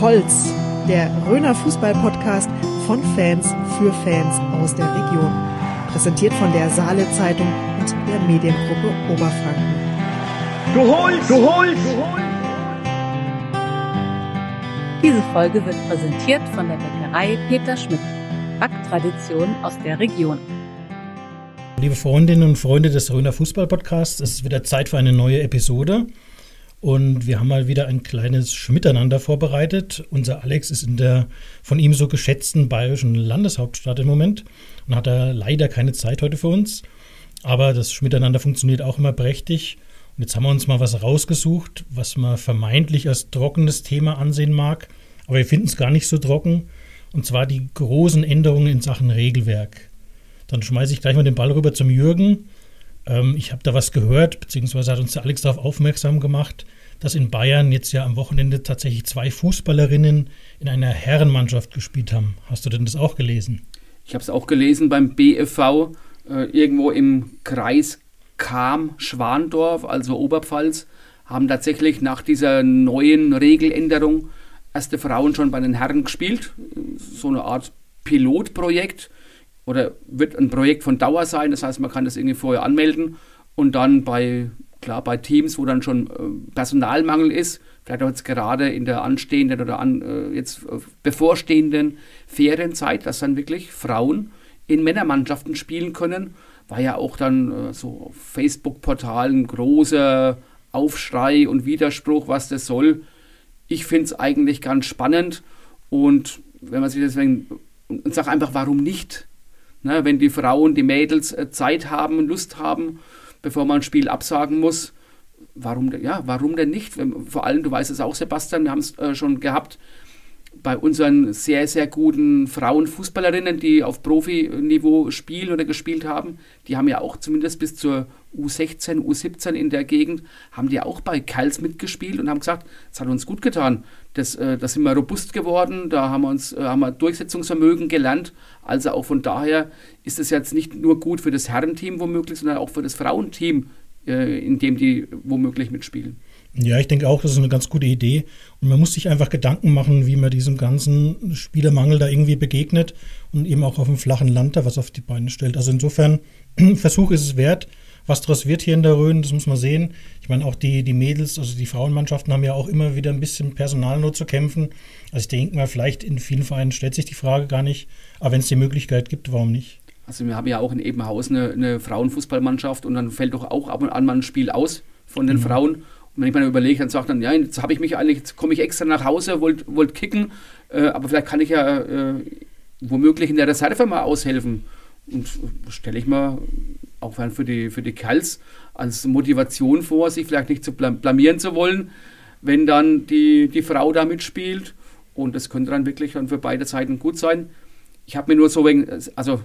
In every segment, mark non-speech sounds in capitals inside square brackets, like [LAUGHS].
Holz, der Röner Fußball-Podcast von Fans für Fans aus der Region. Präsentiert von der Saale Zeitung und der Mediengruppe Oberfranken. Du holst, du holst, du holst. Diese Folge wird präsentiert von der Bäckerei Peter Schmidt. Backtradition aus der Region. Liebe Freundinnen und Freunde des Röner Fußball-Podcasts, es ist wieder Zeit für eine neue Episode. Und wir haben mal wieder ein kleines Schmiteinander vorbereitet. Unser Alex ist in der von ihm so geschätzten bayerischen Landeshauptstadt im Moment und hat da leider keine Zeit heute für uns. Aber das Schmiteinander funktioniert auch immer prächtig. Und jetzt haben wir uns mal was rausgesucht, was man vermeintlich als trockenes Thema ansehen mag. Aber wir finden es gar nicht so trocken. Und zwar die großen Änderungen in Sachen Regelwerk. Dann schmeiße ich gleich mal den Ball rüber zum Jürgen. Ähm, ich habe da was gehört, beziehungsweise hat uns der Alex darauf aufmerksam gemacht, dass in Bayern jetzt ja am Wochenende tatsächlich zwei Fußballerinnen in einer Herrenmannschaft gespielt haben. Hast du denn das auch gelesen? Ich habe es auch gelesen beim BFV, äh, irgendwo im Kreis Kam, Schwandorf, also Oberpfalz, haben tatsächlich nach dieser neuen Regeländerung erste Frauen schon bei den Herren gespielt. So eine Art Pilotprojekt oder wird ein Projekt von Dauer sein. Das heißt, man kann das irgendwie vorher anmelden und dann bei, klar, bei Teams, wo dann schon äh, Personalmangel ist, vielleicht auch jetzt gerade in der anstehenden oder an, äh, jetzt äh, bevorstehenden Ferienzeit, dass dann wirklich Frauen in Männermannschaften spielen können. War ja auch dann so auf Facebook-Portalen großer Aufschrei und Widerspruch, was das soll. Ich finde es eigentlich ganz spannend und wenn man sich deswegen und sage einfach, warum nicht? Ne, wenn die Frauen, die Mädels äh, Zeit haben, Lust haben, bevor man ein Spiel absagen muss, warum, ja, warum denn nicht? Vor allem, du weißt es auch, Sebastian, wir haben es äh, schon gehabt, bei unseren sehr, sehr guten Frauenfußballerinnen, die auf Profiniveau spielen oder gespielt haben, die haben ja auch zumindest bis zur U16, U17 in der Gegend, haben die auch bei Keils mitgespielt und haben gesagt, es hat uns gut getan. Das, äh, da sind wir robust geworden, da haben wir uns äh, haben wir Durchsetzungsvermögen gelernt. Also auch von daher ist es jetzt nicht nur gut für das Herrenteam womöglich, sondern auch für das Frauenteam, äh, in dem die womöglich mitspielen. Ja, ich denke auch, das ist eine ganz gute Idee. Und man muss sich einfach Gedanken machen, wie man diesem ganzen Spielermangel da irgendwie begegnet und eben auch auf dem flachen Land da was auf die Beine stellt. Also insofern, [CLEARS THROAT] Versuch ist es wert. Was daraus wird hier in der Rhön, das muss man sehen. Ich meine, auch die, die Mädels, also die Frauenmannschaften haben ja auch immer wieder ein bisschen Personalnot zu kämpfen. Also ich denke mal, vielleicht in vielen Vereinen stellt sich die Frage gar nicht. Aber wenn es die Möglichkeit gibt, warum nicht? Also wir haben ja auch in Ebenhaus eine, eine Frauenfußballmannschaft und dann fällt doch auch ab und an mal ein Spiel aus von den mhm. Frauen. Wenn ich mir überlege, dann sagt dann, ja, jetzt habe ich mich eigentlich, jetzt komme ich extra nach Hause, wollte wollt kicken, äh, aber vielleicht kann ich ja äh, womöglich in der Reserve mal aushelfen. Und stelle ich mir auch für die, für die Kerls als Motivation vor, sich vielleicht nicht zu blamieren zu wollen, wenn dann die, die Frau da mitspielt. Und das könnte dann wirklich dann für beide Seiten gut sein. Ich habe mir nur so wegen, also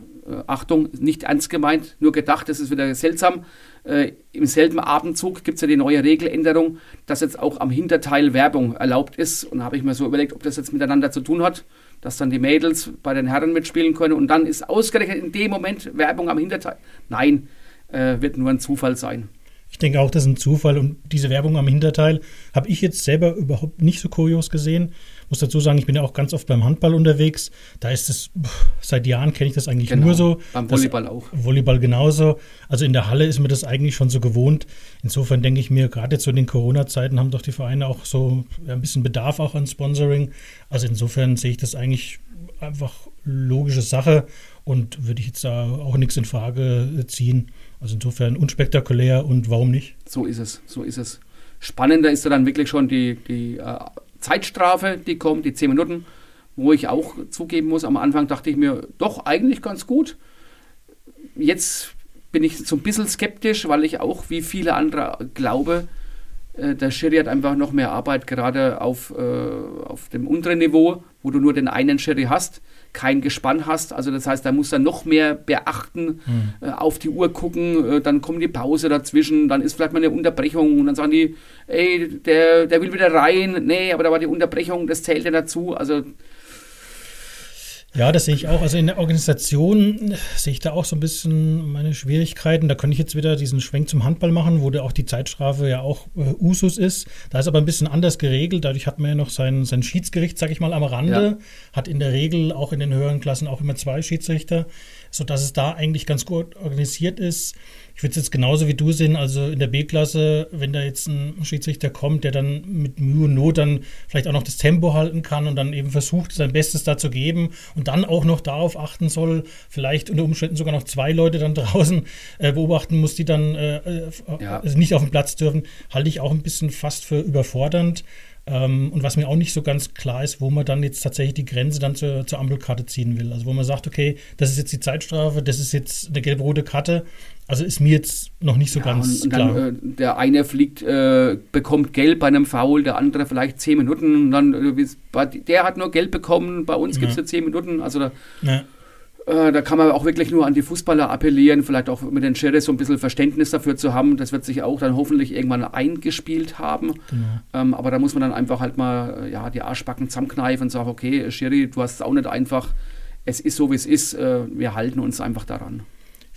Achtung, nicht ernst gemeint, nur gedacht, das ist wieder seltsam. Äh, Im selben Abendzug gibt es ja die neue Regeländerung, dass jetzt auch am Hinterteil Werbung erlaubt ist. Und da habe ich mir so überlegt, ob das jetzt miteinander zu tun hat, dass dann die Mädels bei den Herren mitspielen können und dann ist ausgerechnet in dem Moment Werbung am Hinterteil. Nein, äh, wird nur ein Zufall sein. Ich denke auch, das ist ein Zufall und diese Werbung am Hinterteil habe ich jetzt selber überhaupt nicht so kurios gesehen. Muss dazu sagen, ich bin ja auch ganz oft beim Handball unterwegs. Da ist es, seit Jahren kenne ich das eigentlich genau, nur so. Beim Volleyball auch. Volleyball genauso. Also in der Halle ist mir das eigentlich schon so gewohnt. Insofern denke ich mir, gerade jetzt so in den Corona-Zeiten haben doch die Vereine auch so ein bisschen Bedarf auch an Sponsoring. Also insofern sehe ich das eigentlich einfach logische Sache und würde ich jetzt da auch nichts in Frage ziehen. Also insofern unspektakulär und warum nicht? So ist es, so ist es. Spannender ist dann wirklich schon die, die äh, Zeitstrafe, die kommt, die 10 Minuten, wo ich auch zugeben muss, am Anfang dachte ich mir, doch, eigentlich ganz gut. Jetzt bin ich so ein bisschen skeptisch, weil ich auch wie viele andere glaube, äh, der Schiri hat einfach noch mehr Arbeit, gerade auf, äh, auf dem unteren Niveau, wo du nur den einen Schiri hast, kein Gespann hast. Also das heißt, da muss er noch mehr beachten, mhm. äh, auf die Uhr gucken, äh, dann kommt die Pause dazwischen, dann ist vielleicht mal eine Unterbrechung und dann sagen die, ey, der, der will wieder rein. Nee, aber da war die Unterbrechung, das zählt ja dazu. Also Ja, das sehe ich auch. Also in der Organisation sehe ich da auch so ein bisschen meine Schwierigkeiten. Da könnte ich jetzt wieder diesen Schwenk zum Handball machen, wo da auch die Zeitstrafe ja auch äh, Usus ist. Da ist aber ein bisschen anders geregelt. Dadurch hat man ja noch sein, sein Schiedsgericht, sage ich mal, am Rande. Ja. Hat in der Regel auch in den höheren Klassen auch immer zwei Schiedsrichter, sodass es da eigentlich ganz gut organisiert ist. Ich würde es jetzt genauso wie du sehen, also in der B-Klasse, wenn da jetzt ein Schiedsrichter kommt, der dann mit Mühe und Not dann vielleicht auch noch das Tempo halten kann und dann eben versucht, sein Bestes da zu geben und dann auch noch darauf achten soll, vielleicht unter Umständen sogar noch zwei Leute dann [LAUGHS] draußen äh, beobachten muss, die dann äh, äh ja. also nicht auf den Platz dürfen, halte ich auch ein bisschen fast für überfordernd. Ähm, und was mir auch nicht so ganz klar ist, wo man dann jetzt tatsächlich die Grenze dann zur, zur Ampelkarte ziehen will. Also wo man sagt, okay, das ist jetzt die Zeitstrafe, das ist jetzt eine gelb-rote Karte. Also ist mir jetzt noch nicht so ja, ganz und, und klar. Dann, äh, der eine fliegt, äh, bekommt Gelb bei einem Foul, der andere vielleicht zehn Minuten. Und dann, äh, der hat nur Gelb bekommen, bei uns ja. gibt es ja zehn Minuten. Also da, ja. Äh, da kann man auch wirklich nur an die Fußballer appellieren, vielleicht auch mit den Sheriffs so ein bisschen Verständnis dafür zu haben. Das wird sich auch dann hoffentlich irgendwann eingespielt haben. Genau. Ähm, aber da muss man dann einfach halt mal ja, die Arschbacken zusammenkneifen und sagen, okay, Schiri, du hast es auch nicht einfach. Es ist so, wie es ist. Äh, wir halten uns einfach daran.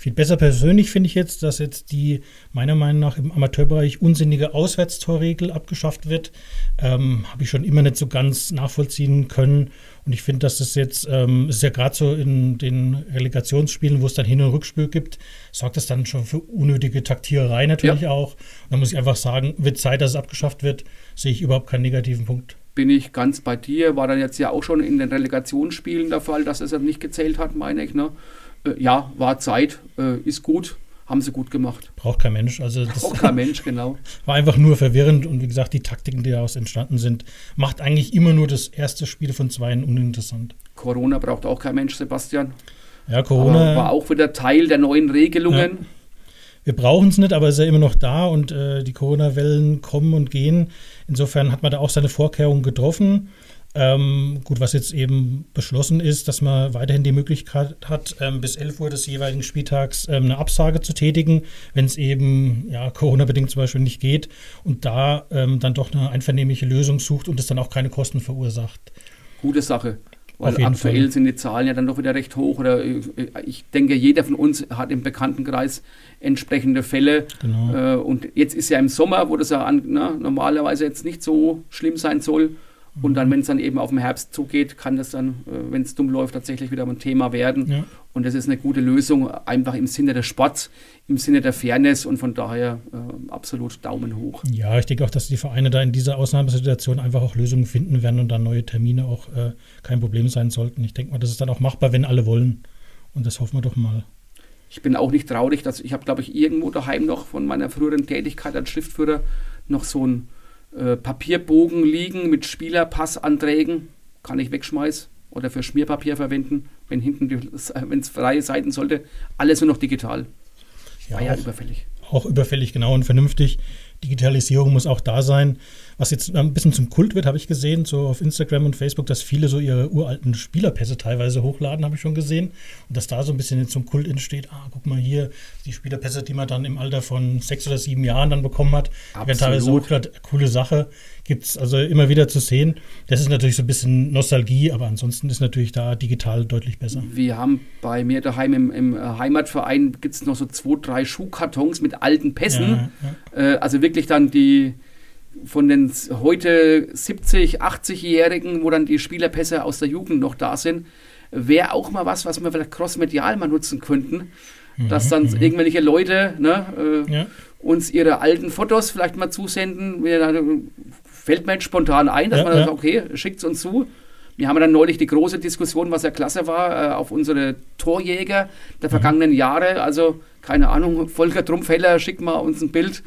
Viel besser persönlich finde ich jetzt, dass jetzt die meiner Meinung nach im Amateurbereich unsinnige Auswärtstorregel abgeschafft wird. Ähm, Habe ich schon immer nicht so ganz nachvollziehen können. Und ich finde, dass das jetzt, ähm, ist ja gerade so in den Relegationsspielen, wo es dann Hin- und Rückspiel gibt, sorgt das dann schon für unnötige Taktiererei natürlich ja. auch. Und da muss ich einfach sagen, wird Zeit, dass es abgeschafft wird, sehe ich überhaupt keinen negativen Punkt. Bin ich ganz bei dir. War dann jetzt ja auch schon in den Relegationsspielen der Fall, dass es das nicht gezählt hat, meine ich. Ne? Äh, ja, war Zeit, äh, ist gut haben sie gut gemacht. Braucht kein Mensch. Also [LAUGHS] das Braucht kein Mensch, genau. [LAUGHS] War einfach nur verwirrend und wie gesagt, die Taktiken, die daraus entstanden sind, macht eigentlich immer nur das erste Spiel von zwei uninteressant. Corona braucht auch kein Mensch, Sebastian. Ja, Corona. Aber war auch wieder Teil der neuen Regelungen. Ja. Wir brauchen es nicht, aber es ist ja immer noch da und äh, die Corona-Wellen kommen und gehen. Insofern hat man da auch seine Vorkehrungen getroffen. Ähm, gut, was jetzt eben beschlossen ist, dass man weiterhin die Möglichkeit hat, ähm, bis 11 Uhr des jeweiligen Spieltags ähm, eine Absage zu tätigen, wenn es eben ja, Corona-bedingt zum Beispiel nicht geht und da ähm, dann doch eine einvernehmliche Lösung sucht und es dann auch keine Kosten verursacht. Gute Sache. Weil aktuell Fall. sind die Zahlen ja dann doch wieder recht hoch. Oder äh, ich denke, jeder von uns hat im Bekanntenkreis entsprechende Fälle. Genau. Äh, und jetzt ist ja im Sommer, wo das ja an, na, normalerweise jetzt nicht so schlimm sein soll. Und dann, wenn es dann eben auf den Herbst zugeht, kann das dann, äh, wenn es dumm läuft, tatsächlich wieder ein Thema werden. Ja. Und das ist eine gute Lösung, einfach im Sinne des Sports, im Sinne der Fairness und von daher äh, absolut Daumen hoch. Ja, ich denke auch, dass die Vereine da in dieser Ausnahmesituation einfach auch Lösungen finden werden und dann neue Termine auch äh, kein Problem sein sollten. Ich denke mal, das ist dann auch machbar, wenn alle wollen. Und das hoffen wir doch mal. Ich bin auch nicht traurig, dass ich habe, glaube ich, irgendwo daheim noch von meiner früheren Tätigkeit als Schriftführer noch so ein äh, Papierbogen liegen mit Spielerpassanträgen, kann ich wegschmeißen oder für Schmierpapier verwenden, wenn hinten, [LAUGHS] wenn es freie Seiten sollte, alles nur noch digital. Ja, War ja auch, überfällig. Auch überfällig, genau und vernünftig. Digitalisierung muss auch da sein. Was jetzt ein bisschen zum Kult wird, habe ich gesehen, so auf Instagram und Facebook, dass viele so ihre uralten Spielerpässe teilweise hochladen, habe ich schon gesehen. Und dass da so ein bisschen zum Kult entsteht, ah, guck mal hier, die Spielerpässe, die man dann im Alter von sechs oder sieben Jahren dann bekommen hat, werden teilweise auch gerade coole Sache. Gibt es also immer wieder zu sehen. Das ist natürlich so ein bisschen Nostalgie, aber ansonsten ist natürlich da digital deutlich besser. Wir haben bei mir daheim im, im Heimatverein gibt es noch so zwei, drei Schuhkartons mit alten Pässen. Ja, ja. Äh, also wirklich dann die von den heute 70, 80-Jährigen, wo dann die Spielerpässe aus der Jugend noch da sind, wäre auch mal was, was wir vielleicht crossmedial mal nutzen könnten. Mhm, dass dann mhm. irgendwelche Leute ne, äh, ja. uns ihre alten Fotos vielleicht mal zusenden. Fällt mir jetzt spontan ein, dass ja, man ja. sagt, okay, schickt es uns zu. Wir haben dann neulich die große Diskussion, was ja klasse war, äh, auf unsere Torjäger der mhm. vergangenen. Jahre. Also, keine Ahnung, Volker Trumpfeller, schick mal uns ein Bild.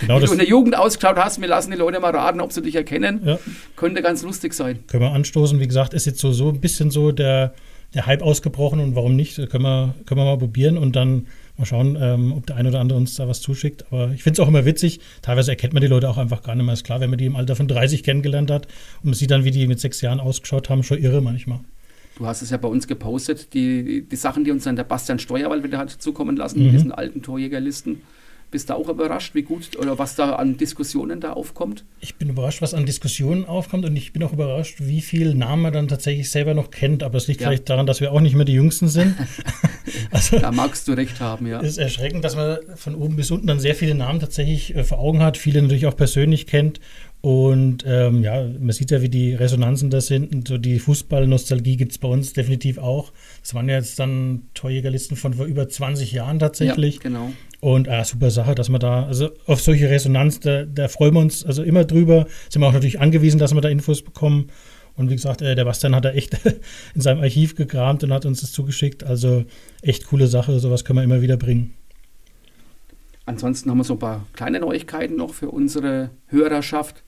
Genau Wie du in der Jugend ausgeschaut hast, wir lassen die Leute mal raten, ob sie dich erkennen. Ja. Könnte ganz lustig sein. Können wir anstoßen. Wie gesagt, ist jetzt so, so ein bisschen so der, der Hype ausgebrochen und warum nicht? Können wir, können wir mal probieren und dann mal schauen, ähm, ob der eine oder andere uns da was zuschickt. Aber ich finde es auch immer witzig. Teilweise erkennt man die Leute auch einfach gar nicht mehr. Ist klar, wenn man die im Alter von 30 kennengelernt hat und man sieht dann, wie die mit sechs Jahren ausgeschaut haben, schon irre manchmal. Du hast es ja bei uns gepostet, die, die Sachen, die uns dann der Bastian Steuerwald wieder hat zukommen lassen, mhm. mit diesen alten Torjägerlisten. Bist du auch überrascht, wie gut oder was da an Diskussionen da aufkommt? Ich bin überrascht, was an Diskussionen aufkommt und ich bin auch überrascht, wie viel Namen man dann tatsächlich selber noch kennt. Aber es liegt ja. vielleicht daran, dass wir auch nicht mehr die Jüngsten sind. [LAUGHS] [LAUGHS] also, da magst du recht haben, ja. Es ist erschreckend, dass man von oben bis unten dann sehr viele Namen tatsächlich äh, vor Augen hat, viele natürlich auch persönlich kennt. Und ähm, ja, man sieht ja, wie die Resonanzen da sind. Und so die Fußballnostalgie gibt es bei uns definitiv auch. Das waren ja jetzt dann Torjägerlisten von vor über 20 Jahren tatsächlich. Ja, genau. Und äh, super Sache, dass man da, also auf solche Resonanz, da, da freuen wir uns also immer drüber. Sind wir auch natürlich angewiesen, dass wir da Infos bekommen. Und wie gesagt, äh, der Bastian hat da echt [LAUGHS] in seinem Archiv gekramt und hat uns das zugeschickt. Also echt coole Sache, sowas können wir immer wieder bringen. Ansonsten haben wir so ein paar kleine Neuigkeiten noch für unsere Hörerschaft.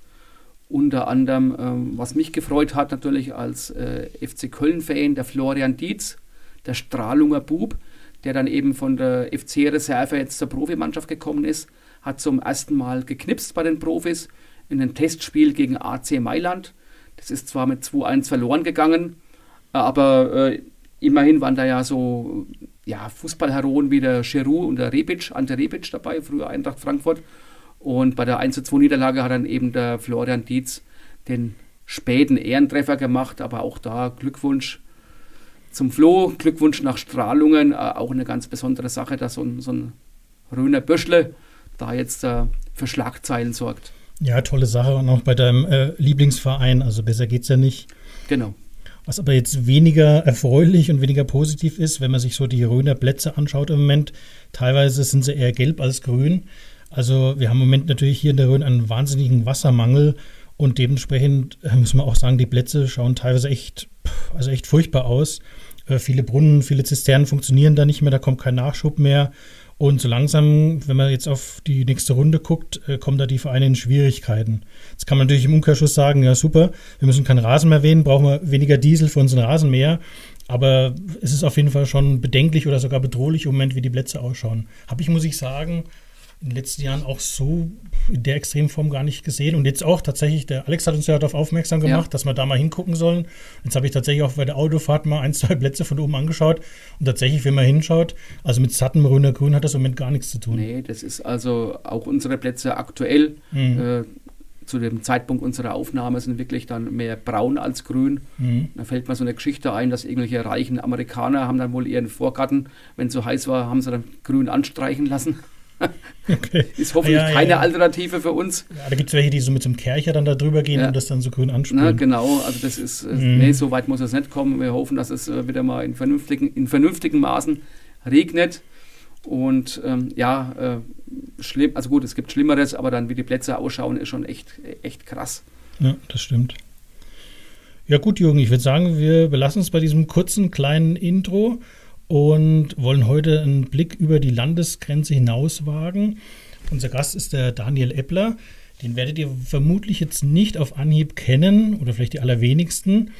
Unter anderem, ähm, was mich gefreut hat, natürlich als äh, FC Köln-Fan, der Florian Dietz, der Strahlunger Bub, der dann eben von der FC-Reserve jetzt zur Profimannschaft gekommen ist, hat zum ersten Mal geknipst bei den Profis in einem Testspiel gegen AC Mailand. Das ist zwar mit 2-1 verloren gegangen, aber äh, immerhin waren da ja so ja, Fußballheroen wie der Giroud und der Rebic, Ante Rebic dabei, früher Eintracht Frankfurt. Und bei der 1-2 Niederlage hat dann eben der Florian Dietz den späten Ehrentreffer gemacht, aber auch da Glückwunsch zum Flo, Glückwunsch nach Strahlungen, äh, auch eine ganz besondere Sache, dass so ein, so ein Röner Böschle da jetzt äh, für Schlagzeilen sorgt. Ja, tolle Sache und auch bei deinem äh, Lieblingsverein, also besser geht's ja nicht. Genau. Was aber jetzt weniger erfreulich und weniger positiv ist, wenn man sich so die Röner Plätze anschaut im Moment, teilweise sind sie eher gelb als grün. Also wir haben im Moment natürlich hier in der Rhön einen wahnsinnigen Wassermangel und dementsprechend äh, muss man auch sagen, die Plätze schauen teilweise echt, also echt furchtbar aus. Äh, viele Brunnen, viele Zisternen funktionieren da nicht mehr, da kommt kein Nachschub mehr. Und so langsam, wenn man jetzt auf die nächste Runde guckt, äh, kommen da die Vereine in Schwierigkeiten. Jetzt kann man natürlich im Umkehrschluss sagen, ja super, wir müssen keinen Rasen mehr wählen, brauchen wir weniger Diesel für unseren Rasenmäher. Aber es ist auf jeden Fall schon bedenklich oder sogar bedrohlich im Moment, wie die Plätze ausschauen. Habe ich, muss ich sagen, in den letzten Jahren auch so in der Extremform gar nicht gesehen. Und jetzt auch tatsächlich, der Alex hat uns ja darauf aufmerksam gemacht, ja. dass wir da mal hingucken sollen. Jetzt habe ich tatsächlich auch bei der Autofahrt mal ein, zwei Plätze von oben angeschaut. Und tatsächlich, wenn man hinschaut, also mit sattem Grüner Grün hat das im Moment gar nichts zu tun. Nee, das ist also auch unsere Plätze aktuell. Mhm. Äh, zu dem Zeitpunkt unserer Aufnahme sind wirklich dann mehr braun als grün. Mhm. Da fällt mir so eine Geschichte ein, dass irgendwelche reichen Amerikaner haben dann wohl ihren Vorgarten, wenn es so heiß war, haben sie dann grün anstreichen lassen. [LAUGHS] Okay. Ist hoffentlich ja, ja, keine ja. Alternative für uns. Ja, da gibt es welche, die so mit so einem Kercher dann da drüber gehen und das dann so grün ansprühen. Na, genau, also das ist, äh, mhm. nee, so weit muss es nicht kommen. Wir hoffen, dass es äh, wieder mal in vernünftigen, in vernünftigen Maßen regnet. Und ähm, ja, äh, schlimm, also gut, es gibt Schlimmeres, aber dann wie die Plätze ausschauen, ist schon echt, echt krass. Ja, das stimmt. Ja gut, Jürgen, ich würde sagen, wir belassen es bei diesem kurzen kleinen Intro und wollen heute einen Blick über die Landesgrenze hinaus wagen. Unser Gast ist der Daniel Eppler. Den werdet ihr vermutlich jetzt nicht auf Anhieb kennen oder vielleicht die allerwenigsten.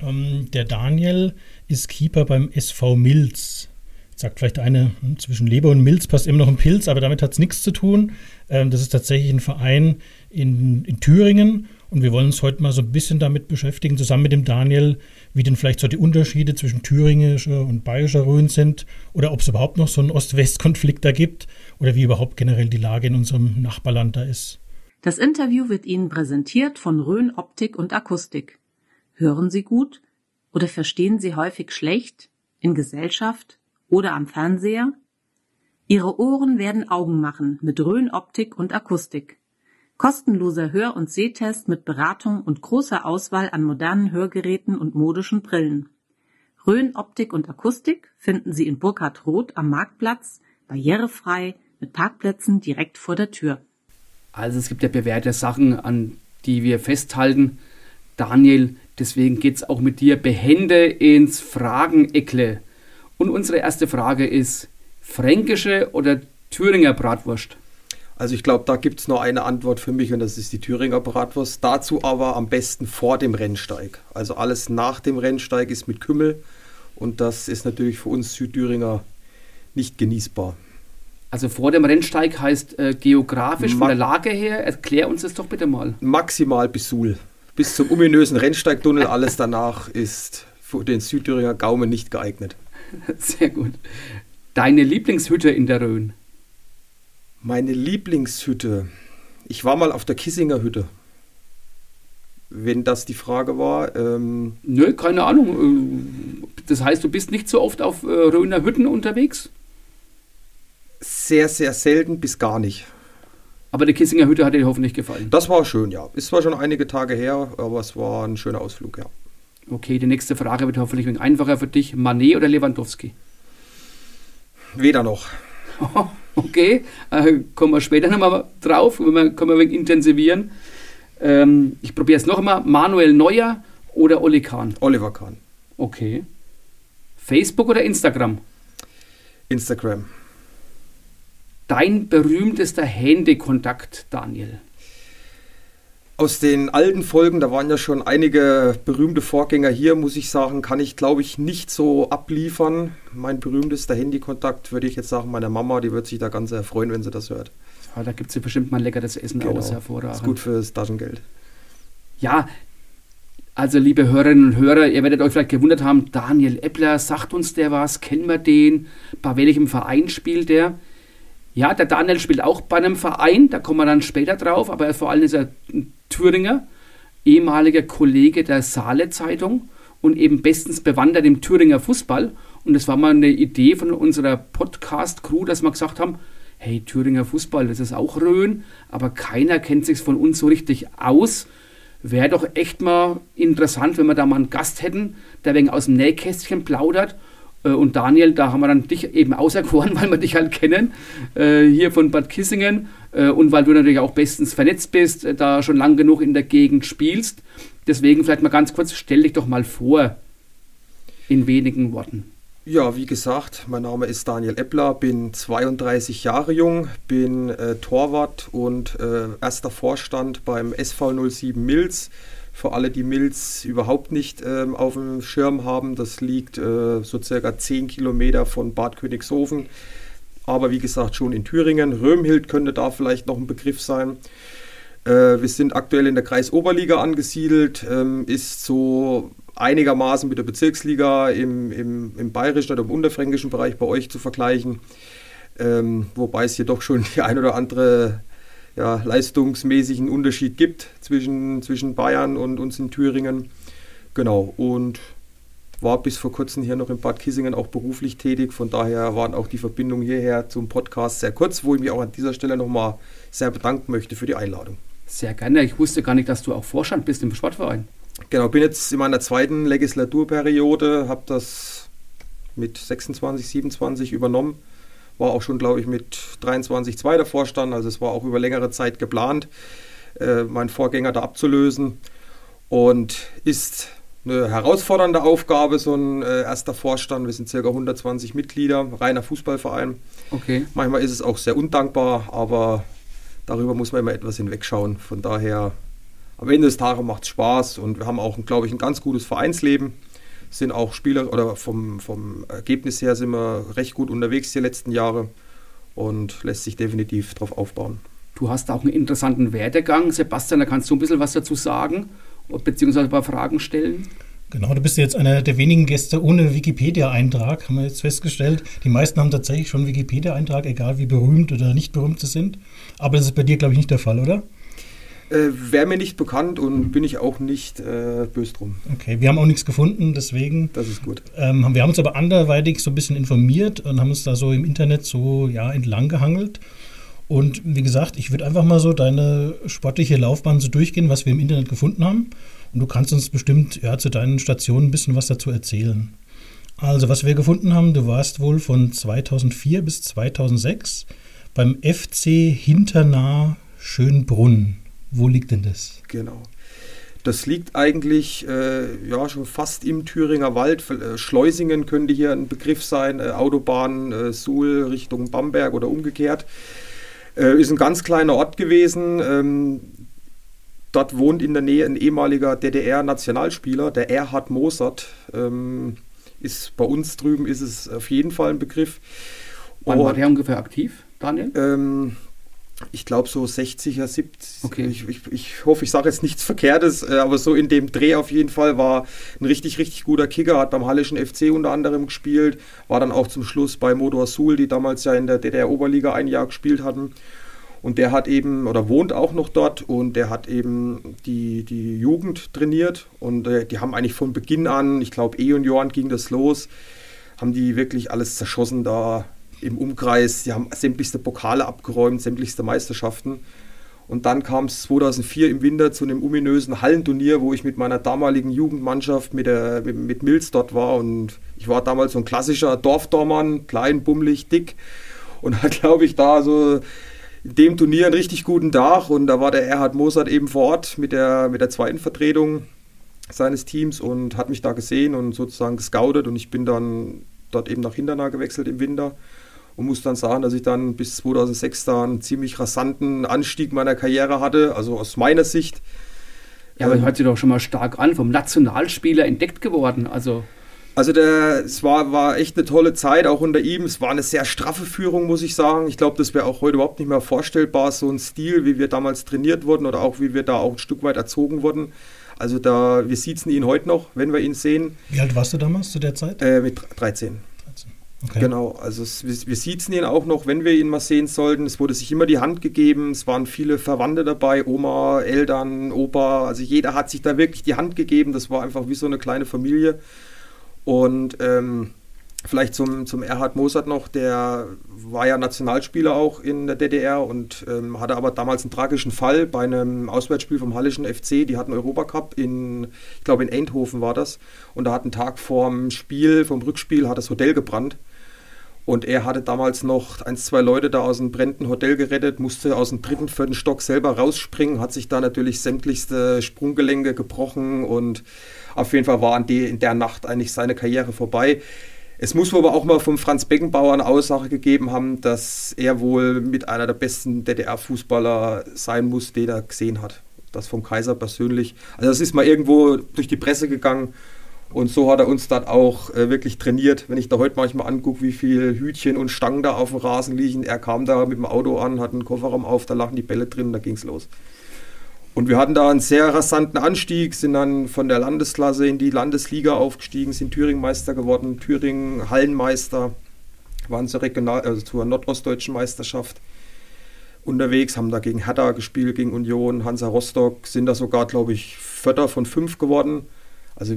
Ähm, der Daniel ist Keeper beim SV Milz. Sagt vielleicht eine, hm, zwischen Leber und Milz passt immer noch ein Pilz, aber damit hat es nichts zu tun. Ähm, das ist tatsächlich ein Verein in, in Thüringen und wir wollen uns heute mal so ein bisschen damit beschäftigen, zusammen mit dem Daniel, wie denn vielleicht so die Unterschiede zwischen thüringischer und bayerischer Rhön sind oder ob es überhaupt noch so einen Ost-West-Konflikt da gibt oder wie überhaupt generell die Lage in unserem Nachbarland da ist. Das Interview wird Ihnen präsentiert von Rhön Optik und Akustik. Hören Sie gut oder verstehen Sie häufig schlecht in Gesellschaft oder am Fernseher? Ihre Ohren werden Augen machen mit Rhön Optik und Akustik. Kostenloser Hör- und Sehtest mit Beratung und großer Auswahl an modernen Hörgeräten und modischen Brillen. Rhön Optik und Akustik finden Sie in Burkhard Roth am Marktplatz, barrierefrei, mit Parkplätzen direkt vor der Tür. Also es gibt ja bewährte Sachen, an die wir festhalten. Daniel, deswegen geht es auch mit dir behende ins Frageneckle. Und unsere erste Frage ist, fränkische oder Thüringer Bratwurst? Also ich glaube, da gibt es nur eine Antwort für mich und das ist die Thüringer Bratwurst. Dazu aber am besten vor dem Rennsteig. Also alles nach dem Rennsteig ist mit Kümmel und das ist natürlich für uns Südthüringer nicht genießbar. Also vor dem Rennsteig heißt äh, geografisch Ma von der Lage her, erklär uns das doch bitte mal. Maximal bis Suhl. Bis zum ominösen Rennsteigtunnel, [LAUGHS] alles danach ist für den Südthüringer Gaumen nicht geeignet. Sehr gut. Deine Lieblingshütte in der Rhön? Meine Lieblingshütte. Ich war mal auf der Kissinger Hütte. Wenn das die Frage war. Ähm, Nö, keine Ahnung. Äh, Das heißt, du bist nicht so oft auf äh, Röner Hütten unterwegs? sehr, sehr selten bis gar nicht. Aber die Kissinger Hütte hat dir hoffentlich gefallen. Das war schön, ja. Ist zwar schon einige Tage her, aber es war ein schöner Ausflug, ja. Okay, die nächste Frage wird hoffentlich ein wenig einfacher für dich. Manet oder Lewandowski? Weder noch. [LAUGHS] Okay, äh, kommen wir später nochmal drauf, wenn wir, können wir ein wenig intensivieren. Ähm, ich probiere es noch einmal. Manuel Neuer oder Oli Kahn? Oliver Kahn. Okay. Facebook oder Instagram? Instagram. Dein berühmtester Handykontakt, Daniel. Aus den alten Folgen, da waren ja schon einige berühmte Vorgänger hier, muss ich sagen, kann ich glaube ich nicht so abliefern. Mein berühmtester Handykontakt würde ich jetzt sagen, meine Mama, die wird sich da ganz sehr freuen, wenn sie das hört. Ja, da gibt es ja bestimmt mal leckeres Essen aus, hervorragend. Ist gut fürs Taschengeld. Ja, also liebe Hörerinnen und Hörer, ihr werdet euch vielleicht gewundert haben, Daniel Eppler, sagt uns der was, kennen wir den, bei welchem Verein spielt der? Ja, der Daniel spielt auch bei einem Verein, da kommen wir dann später drauf, aber vor allem ist er ein Thüringer, ehemaliger Kollege der Saale Zeitung und eben bestens bewandert im Thüringer Fußball. Und das war mal eine Idee von unserer Podcast-Crew, dass wir gesagt haben, hey, Thüringer Fußball, das ist auch Rhön, aber keiner kennt sich von uns so richtig aus. Wäre doch echt mal interessant, wenn wir da mal einen Gast hätten, der wegen aus dem Nähkästchen plaudert. Äh, Und Daniel, da haben wir dann dich eben auserkoren, [LAUGHS] weil wir dich halt kennen, äh, hier von Bad Kissingen. Äh, Und weil du natürlich auch bestens vernetzt bist, äh, da schon lang genug in der Gegend spielst. Deswegen vielleicht mal ganz kurz, stell dich doch mal vor, in wenigen Worten. Ja, wie gesagt, mein Name ist Daniel Eppler, bin 32 Jahre jung, bin äh, Torwart und äh, erster Vorstand beim SV 07 Milz. Für alle, die Milz überhaupt nicht ähm, auf dem Schirm haben, das liegt äh, so circa 10 Kilometer von Bad Königshofen. Aber wie gesagt, schon in Thüringen. Römhild könnte da vielleicht noch ein Begriff sein. Äh, wir sind aktuell in der Kreisoberliga angesiedelt, ähm, ist so einigermaßen mit der Bezirksliga im, im, im bayerischen oder im unterfränkischen Bereich bei euch zu vergleichen. Ähm, wobei es hier doch schon die ein oder andere ja, leistungsmäßigen Unterschied gibt zwischen, zwischen Bayern und uns in Thüringen. Genau, und war bis vor kurzem hier noch in Bad Kissingen auch beruflich tätig. Von daher waren auch die Verbindungen hierher zum Podcast sehr kurz, wo ich mich auch an dieser Stelle nochmal sehr bedanken möchte für die Einladung. Sehr gerne. Ich wusste gar nicht, dass du auch Vorstand bist im Sportverein. Genau, bin jetzt in meiner zweiten Legislaturperiode, habe das mit 26, 27 übernommen. War auch schon, glaube ich, mit 23 zweiter Vorstand, also es war auch über längere Zeit geplant, äh, meinen Vorgänger da abzulösen. Und ist eine herausfordernde Aufgabe, so ein äh, erster Vorstand. Wir sind ca. 120 Mitglieder, reiner Fußballverein. Okay. Manchmal ist es auch sehr undankbar, aber darüber muss man immer etwas hinwegschauen. Von daher, am Ende des Tages macht es Spaß und wir haben auch, glaube ich, ein ganz gutes Vereinsleben. Sind auch Spieler oder vom, vom Ergebnis her sind wir recht gut unterwegs die letzten Jahre und lässt sich definitiv darauf aufbauen. Du hast auch einen interessanten Werdegang. Sebastian, da kannst du ein bisschen was dazu sagen, beziehungsweise ein paar Fragen stellen. Genau, du bist jetzt einer der wenigen Gäste ohne Wikipedia-Eintrag, haben wir jetzt festgestellt. Die meisten haben tatsächlich schon einen Wikipedia-Eintrag, egal wie berühmt oder nicht berühmt sie sind. Aber das ist bei dir, glaube ich, nicht der Fall, oder? Äh, Wäre mir nicht bekannt und bin ich auch nicht äh, böse drum. Okay, wir haben auch nichts gefunden, deswegen. Das ist gut. Ähm, haben- wir haben uns aber anderweitig so ein bisschen informiert und haben uns da so im Internet so ja, entlang gehangelt. Und wie gesagt, ich würde einfach mal so deine sportliche Laufbahn so durchgehen, was wir im Internet gefunden haben. Und du kannst uns bestimmt ja, zu deinen Stationen ein bisschen was dazu erzählen. Also, was wir gefunden haben, du warst wohl von 2004 bis 2006 beim FC Hinternah Schönbrunn. Wo liegt denn das? Genau. Das liegt eigentlich äh, ja, schon fast im Thüringer Wald. Äh, Schleusingen könnte hier ein Begriff sein, äh, Autobahn äh, Suhl Richtung Bamberg oder umgekehrt. Äh, ist ein ganz kleiner Ort gewesen. Ähm, dort wohnt in der Nähe ein ehemaliger DDR-Nationalspieler, der Erhard Mosert. Ähm, ist bei uns drüben ist es auf jeden Fall ein Begriff. Wann war der ungefähr aktiv, Daniel? ähm, ich glaube so 60er, 70. Okay. Ich, ich, ich hoffe, ich sage jetzt nichts Verkehrtes, äh, aber so in dem Dreh auf jeden Fall war ein richtig, richtig guter Kicker, hat beim Hallischen FC unter anderem gespielt, war dann auch zum Schluss bei Motor Sul, die damals ja in der DDR-Oberliga ein Jahr gespielt hatten. Und der hat eben, oder wohnt auch noch dort und der hat eben die, die Jugend trainiert und äh, die haben eigentlich von Beginn an, ich glaube E-Junioren ging das los, haben die wirklich alles zerschossen da im Umkreis. Die haben sämtlichste Pokale abgeräumt, sämtlichste Meisterschaften. Und dann kam es 2004 im Winter zu einem ominösen Hallenturnier, wo ich mit meiner damaligen Jugendmannschaft mit, der, mit, mit Mills dort war. Und ich war damals so ein klassischer Dorfdormann, klein, bummelig, dick. Und hat, [LAUGHS] glaube ich, da so in dem Turnier einen richtig guten Tag. Und da war der Erhard Mosert eben vor Ort mit der, mit der zweiten Vertretung seines Teams und hat mich da gesehen und sozusagen gescoutet. Und ich bin dann dort eben nach Hindernah gewechselt im Winter und muss dann sagen, dass ich dann bis 2006 da einen ziemlich rasanten Anstieg meiner Karriere hatte, also aus meiner Sicht. Ja, aber ähm, hört sich doch schon mal stark an, vom Nationalspieler entdeckt geworden, also... Also der, es war, war echt eine tolle Zeit, auch unter ihm. Es war eine sehr straffe Führung, muss ich sagen. Ich glaube, das wäre auch heute überhaupt nicht mehr vorstellbar, so ein Stil, wie wir damals trainiert wurden oder auch wie wir da auch ein Stück weit erzogen wurden. Also da, wir sitzen ihn heute noch, wenn wir ihn sehen. Wie alt warst du damals zu der Zeit? Äh, mit 13. Okay. Genau, also es, wir, wir siezen ihn auch noch, wenn wir ihn mal sehen sollten. Es wurde sich immer die Hand gegeben, es waren viele Verwandte dabei, Oma, Eltern, Opa, also jeder hat sich da wirklich die Hand gegeben. Das war einfach wie so eine kleine Familie. Und ähm, vielleicht zum, zum Erhard Mosert noch, der war ja Nationalspieler auch in der DDR und ähm, hatte aber damals einen tragischen Fall bei einem Auswärtsspiel vom Hallischen FC. Die hatten Europacup in, ich glaube in Eindhoven war das. Und da hat einen Tag vorm Spiel, vom Rückspiel, hat das Hotel gebrannt. Und er hatte damals noch ein, zwei Leute da aus dem brennenden Hotel gerettet, musste aus dem dritten, vierten Stock selber rausspringen, hat sich da natürlich sämtlichste Sprunggelenke gebrochen und auf jeden Fall war in der Nacht eigentlich seine Karriere vorbei. Es muss aber auch mal vom Franz Beckenbauer eine Aussage gegeben haben, dass er wohl mit einer der besten DDR-Fußballer sein muss, den er gesehen hat. Das vom Kaiser persönlich. Also das ist mal irgendwo durch die Presse gegangen und so hat er uns dann auch äh, wirklich trainiert. Wenn ich da heute manchmal angucke, wie viele Hütchen und Stangen da auf dem Rasen liegen. Er kam da mit dem Auto an, hat einen Kofferraum auf, da lagen die Bälle drin, da ging es los. Und wir hatten da einen sehr rasanten Anstieg, sind dann von der Landesklasse in die Landesliga aufgestiegen, sind Thüringen Meister geworden, Thüringen Hallenmeister, waren zur, Regional also zur nordostdeutschen Meisterschaft unterwegs, haben da gegen Hertha gespielt, gegen Union, Hansa Rostock, sind da sogar, glaube ich, Vierter von fünf geworden. Also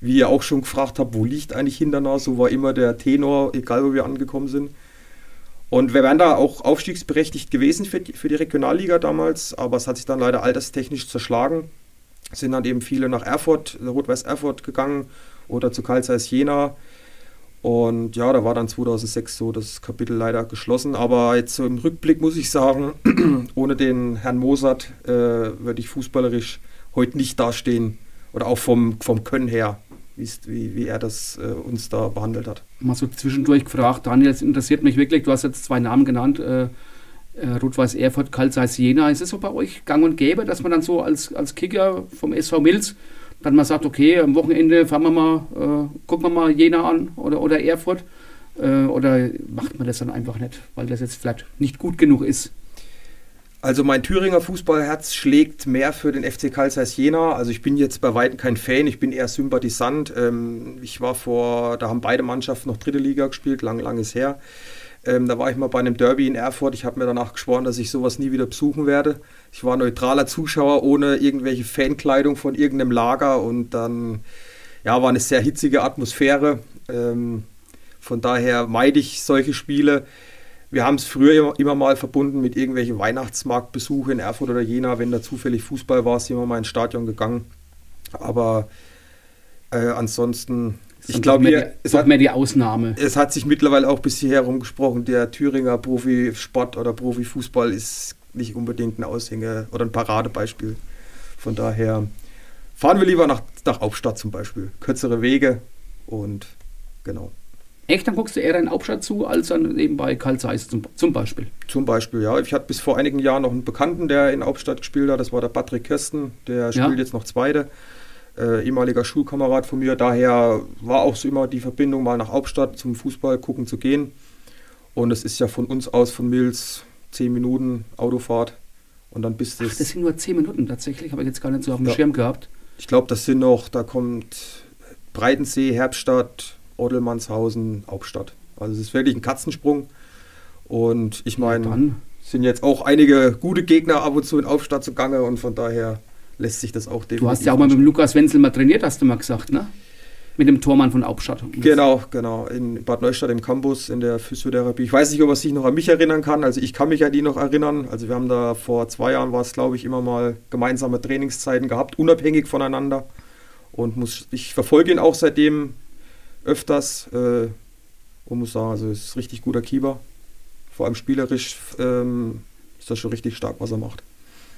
wie ihr auch schon gefragt habt, wo liegt eigentlich Hindernah? So war immer der Tenor, egal wo wir angekommen sind. Und wir wären da auch aufstiegsberechtigt gewesen für die, für die Regionalliga damals, aber es hat sich dann leider alterstechnisch zerschlagen. Sind dann eben viele nach Erfurt, Rot-Weiß Erfurt gegangen oder zu Karl Zeiss Jena. Und ja, da war dann 2006 so das Kapitel leider geschlossen. Aber jetzt so im Rückblick muss ich sagen, [CLEARS THROAT] ohne den Herrn Mosert äh, würde ich fußballerisch heute nicht dastehen oder auch vom, vom Können her wie, wie er das äh, uns da behandelt hat. Mal so zwischendurch gefragt, Daniel, es interessiert mich wirklich, du hast jetzt zwei Namen genannt, äh, äh, Rot-Weiß Erfurt, Karl Zeiss Jena. Ist es so bei euch gang und gäbe, dass man dann so als, als Kicker vom SV Mills dann mal sagt, okay, am Wochenende fahren wir mal, äh, gucken wir mal Jena an oder, oder Erfurt? Äh, oder macht man das dann einfach nicht, weil das jetzt vielleicht nicht gut genug ist? Also mein Thüringer Fußballherz schlägt mehr für den FC Karl Zeiss Jena. Also ich bin jetzt bei weitem kein Fan, ich bin eher Sympathisant. Ähm, ich war vor, da haben beide Mannschaften noch dritte Liga gespielt, lang, lang ist her. Ähm, da war ich mal bei einem Derby in Erfurt. Ich habe mir danach geschworen, dass ich sowas nie wieder besuchen werde. Ich war neutraler Zuschauer ohne irgendwelche Fankleidung von irgendeinem Lager und dann ja, war eine sehr hitzige Atmosphäre. Ähm, von daher meide ich solche Spiele. Wir haben es früher immer, immer, mal verbunden mit irgendwelchen Weihnachtsmarktbesuchen in Erfurt oder Jena. Wenn da zufällig Fußball war, sind wir mal ins Stadion gegangen. Aber äh, ansonsten, ich glaube, es hat mehr die Ausnahme. Es hat sich mittlerweile auch bis hierher rumgesprochen, der Thüringer Profisport oder Profifußball ist nicht unbedingt ein Aushänge oder ein Paradebeispiel. Von daher fahren wir lieber nach, nach Hauptstadt zum Beispiel. Kürzere Wege und genau. Echt, dann guckst du eher in Hauptstadt zu, als dann eben bei Karl Zeiss zum, zum, Beispiel. Zum Beispiel, ja. Ich hatte bis vor einigen Jahren noch einen Bekannten, der in Hauptstadt gespielt hat. Das war der Patrick Kirsten. Der spielt ja. jetzt noch Zweite. Äh, ehemaliger Schulkamerad von mir. Daher war auch so immer die Verbindung, mal nach Hauptstadt zum Fußball gucken zu gehen. Und es ist ja von uns aus, von Mills, zehn Minuten Autofahrt und dann bist du. Das sind nur 10 Minuten tatsächlich, habe ich jetzt gar nicht so auf dem Ja. Schirm gehabt. Ich glaube, das sind noch, da kommt Breitensee, Herbstadt, Odelmannshausen, Hauptstadt. Also es ist wirklich ein Katzensprung. Und ich meine, sind jetzt auch einige gute Gegner ab und zu in Aufstadt zugange und von daher lässt sich das auch definitiv. du hast ja auch mal mit dem Lukas Wenzel mal trainiert, hast du mal gesagt, ne? Mit dem Tormann von Hauptstadt. Genau, genau. In Bad Neustadt im Campus in der Physiotherapie. Ich weiß nicht, ob er sich noch an mich erinnern kann. Also ich kann mich an die noch erinnern. Also wir haben da vor zwei Jahren war es, glaube ich, immer mal gemeinsame Trainingszeiten gehabt, unabhängig voneinander. Und muss, ich verfolge ihn auch seitdem öfters äh, und muss sagen, also es ist richtig guter Keeper. Vor allem spielerisch ähm, ist das schon richtig stark, was er macht.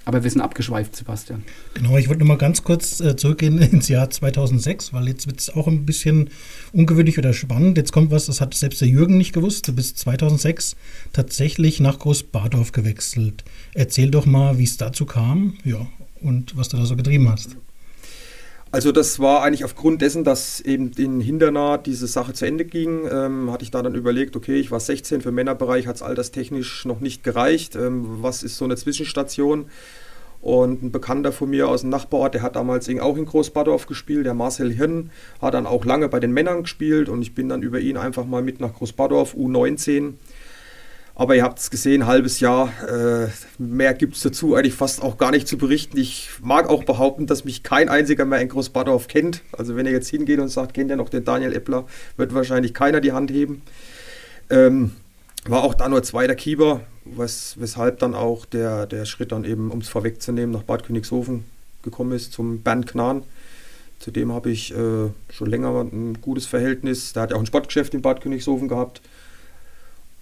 Aber wir sind abgeschweift, Sebastian. Genau, ich wollte noch mal ganz kurz äh, zurückgehen [LAUGHS] ins Jahr 2006, weil jetzt wird es auch ein bisschen ungewöhnlich oder spannend. Jetzt kommt was, das hat selbst der Jürgen nicht gewusst. Du bist 2006 tatsächlich nach Großbadorf gewechselt. Erzähl doch mal, wie es dazu kam, ja, und was du da so getrieben hast. Also das war eigentlich aufgrund dessen, dass eben in Hindernah diese Sache zu Ende ging, ähm, hatte ich da dann überlegt, okay, ich war 16, für Männerbereich hat es alterstechnisch noch nicht gereicht. Ähm, was ist so eine Zwischenstation? Und ein Bekannter von mir aus dem Nachbarort, der hat damals auch in Großbadorf gespielt, der Marcel Hirn, hat dann auch lange bei den Männern gespielt und ich bin dann über ihn einfach mal mit nach Großbadorf, U19. Aber ihr habt es gesehen, halbes Jahr. Äh, mehr gibt es dazu eigentlich fast auch gar nicht zu berichten. Ich mag auch behaupten, dass mich kein einziger mehr in Großbadorf kennt. Also wenn ihr jetzt hingeht und sagt, kennt ihr noch den Daniel Eppler, wird wahrscheinlich keiner die Hand heben. Ähm, war auch da nur zweiter Keeper, was, weshalb dann auch der, der Schritt dann eben, um es vorwegzunehmen, nach Bad Königshofen gekommen ist zum Bernd Knan. Zudem habe ich äh, schon länger ein gutes Verhältnis. Der hat ja auch ein Sportgeschäft in Bad Königshofen gehabt.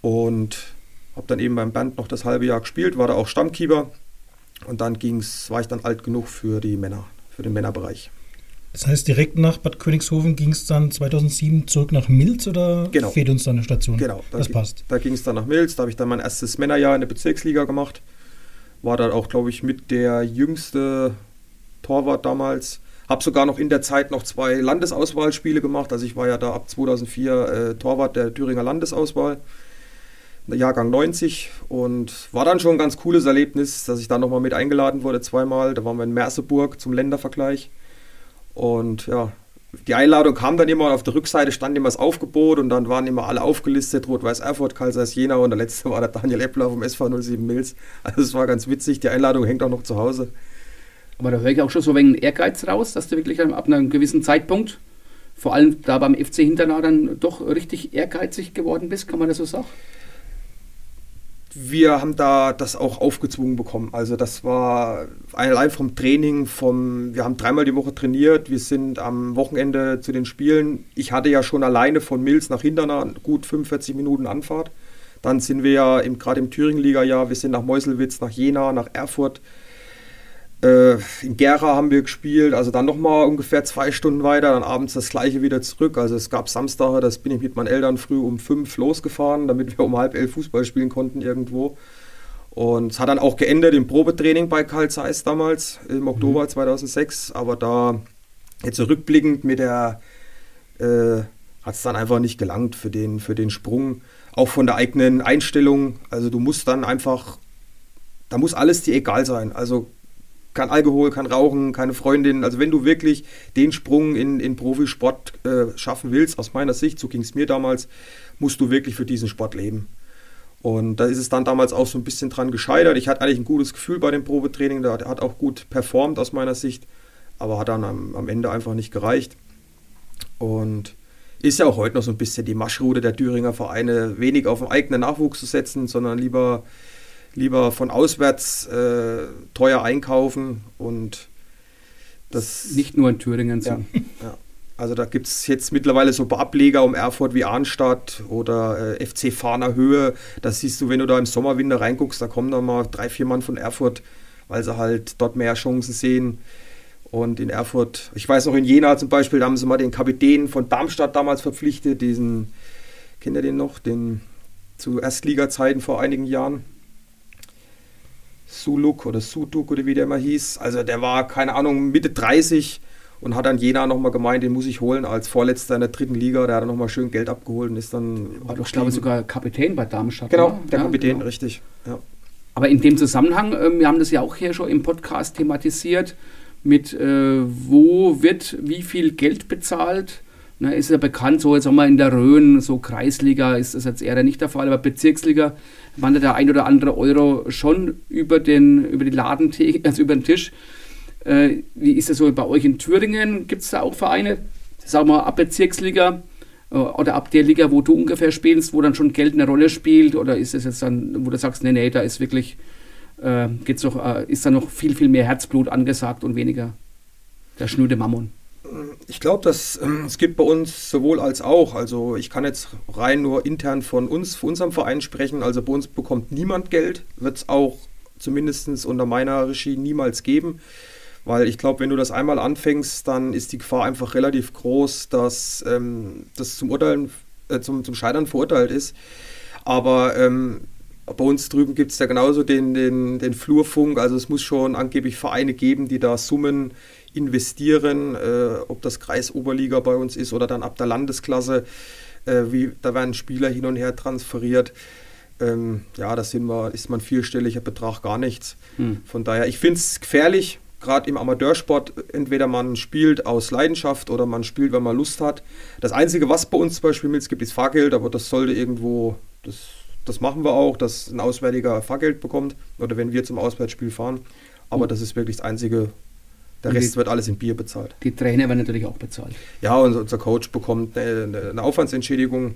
Und habe dann eben beim Band noch das halbe Jahr gespielt, war da auch Stammkeeper. Und dann ging's, war ich dann alt genug für die Männer, für den Männerbereich. Das heißt, direkt nach Bad Königshofen ging es dann 2007 zurück nach Milz oder Genau. fehlt uns da eine Station? Genau, da Das passt. Da ging es dann nach Milz, da habe ich dann mein erstes Männerjahr in der Bezirksliga gemacht. War dann auch, glaube ich, mit der jüngste Torwart damals. Habe sogar noch in der Zeit noch zwei Landesauswahlspiele gemacht. Also ich war ja da ab 2004 äh, Torwart der Thüringer Landesauswahl. Jahrgang 90 und war dann schon ein ganz cooles Erlebnis, dass ich da nochmal mit eingeladen wurde zweimal. Da waren wir in Merseburg zum Ländervergleich. Und ja, die Einladung kam dann immer und auf der Rückseite stand immer das Aufgebot und dann waren immer alle aufgelistet, Rot-Weiß Erfurt, Karl Zeiss Jena und der letzte war der Daniel Eppler vom SV 07 Mills. Also es war ganz witzig, die Einladung hängt auch noch zu Hause. Aber da höre ich auch schon so wenig Ehrgeiz raus, dass du wirklich ab einem gewissen Zeitpunkt, vor allem da beim FC Hinternau, dann doch richtig ehrgeizig geworden bist, kann man das so sagen? Wir haben da das auch aufgezwungen bekommen. Also das war allein vom Training, vom, wir haben dreimal die Woche trainiert, wir sind am Wochenende zu den Spielen. Ich hatte ja schon alleine von Mills nach Hinternau gut 45 Minuten Anfahrt. Dann sind wir ja gerade im Thüringen-Liga-Jahr, wir sind nach Meuselwitz, nach Jena, nach Erfurt. Äh, in Gera haben wir gespielt, also dann nochmal ungefähr zwei Stunden weiter, dann abends das gleiche wieder zurück. Also es gab Samstage, das bin ich mit meinen Eltern früh um fünf losgefahren, damit wir um halb elf Fußball spielen konnten irgendwo. Und es hat dann auch geendet im Probetraining bei Karl Zeiss damals im Oktober 2006. Aber da jetzt so rückblickend mit der äh, hat es dann einfach nicht gelangt für den, für den Sprung. Auch von der eigenen Einstellung. Also du musst dann einfach, da muss alles dir egal sein. Also kein Alkohol, kein Rauchen, keine Freundin. Also wenn du wirklich den Sprung in, in Profisport äh, schaffen willst, aus meiner Sicht, so ging es mir damals, musst du wirklich für diesen Sport leben. Und da ist es dann damals auch so ein bisschen dran gescheitert. Ich hatte eigentlich ein gutes Gefühl bei dem Probetraining, der hat auch gut performt aus meiner Sicht, aber hat dann am, am Ende einfach nicht gereicht. Und ist ja auch heute noch so ein bisschen die Marschroute der Thüringer Vereine, wenig auf den eigenen Nachwuchs zu setzen, sondern lieber, lieber von auswärts äh, teuer einkaufen und das Nicht nur in Thüringen so. ja, ja. Also da gibt es jetzt mittlerweile so ein paar Ableger um Erfurt wie Arnstadt oder äh, FC Fahner Höhe. Das siehst du, wenn du da im Sommer, Winter reinguckst, da kommen dann mal drei, vier Mann von Erfurt, weil sie halt dort mehr Chancen sehen. Und in Erfurt, ich weiß noch in Jena zum Beispiel, da haben sie mal den Kapitän von Darmstadt damals verpflichtet, diesen, kennt ihr den noch, den zu Erstliga-Zeiten vor einigen Jahren. Suluk oder Suduk oder wie der immer hieß. Also der war, keine Ahnung, Mitte 30 und hat dann Jena nochmal gemeint, den muss ich holen als Vorletzter in der dritten Liga. Der hat dann nochmal schön Geld abgeholt und ist dann. War doch, glaube ich, sogar Kapitän bei Darmstadt. Genau, oder? der Ja, Kapitän, genau. richtig. Ja. Aber in dem Zusammenhang, äh, wir haben das ja auch hier schon im Podcast thematisiert, mit äh, wo wird wie viel Geld bezahlt. Na, ist ja bekannt, so jetzt haben wir in der Rhön, so Kreisliga ist das jetzt eher nicht der Fall, aber Bezirksliga wandert der ein oder andere Euro schon über, den, über die Ladentheke, [LAUGHS] also über den Tisch. Äh, wie ist das so bei euch in Thüringen? Gibt es da auch Vereine, sagen wir ab Bezirksliga äh, oder ab der Liga, wo du ungefähr spielst, wo dann schon Geld eine Rolle spielt? Oder ist es jetzt dann, wo du sagst, nee, nee, da ist wirklich äh, geht's noch, äh, ist da noch viel, viel mehr Herzblut angesagt und weniger der schnöde Mammon. Ich glaube, dass ähm, es gibt bei uns sowohl als auch. Also ich kann jetzt rein nur intern von uns, von unserem Verein sprechen. Also bei uns bekommt niemand Geld, wird es auch zumindest unter meiner Regie niemals geben. Weil ich glaube, wenn du das einmal anfängst, dann ist die Gefahr einfach relativ groß, dass ähm, das zum Urteilen, äh, zum, zum Scheitern verurteilt ist. Aber ähm, bei uns drüben gibt es ja genauso den, den, den Flurfunk. Also es muss schon angeblich Vereine geben, die da Summen investieren, äh, ob das Kreisoberliga bei uns ist oder dann ab der Landesklasse. Äh, wie, da werden Spieler hin und her transferiert. Ähm, ja, da sind wir, ist man vierstelliger Betrag gar nichts. Hm. Von daher, ich finde es gefährlich, gerade im Amateursport. Entweder man spielt aus Leidenschaft oder man spielt, wenn man Lust hat. Das Einzige, was bei uns zum Beispiel mit gibt, ist Fahrgeld, aber das sollte irgendwo, das das machen wir auch, dass ein Auswärtiger Fahrgeld bekommt oder wenn wir zum Auswärtsspiel fahren. Aber das ist wirklich das Einzige. Der Rest die, wird alles in Bier bezahlt. Die Trainer werden natürlich auch bezahlt. Ja, und unser Coach bekommt eine, eine Aufwandsentschädigung,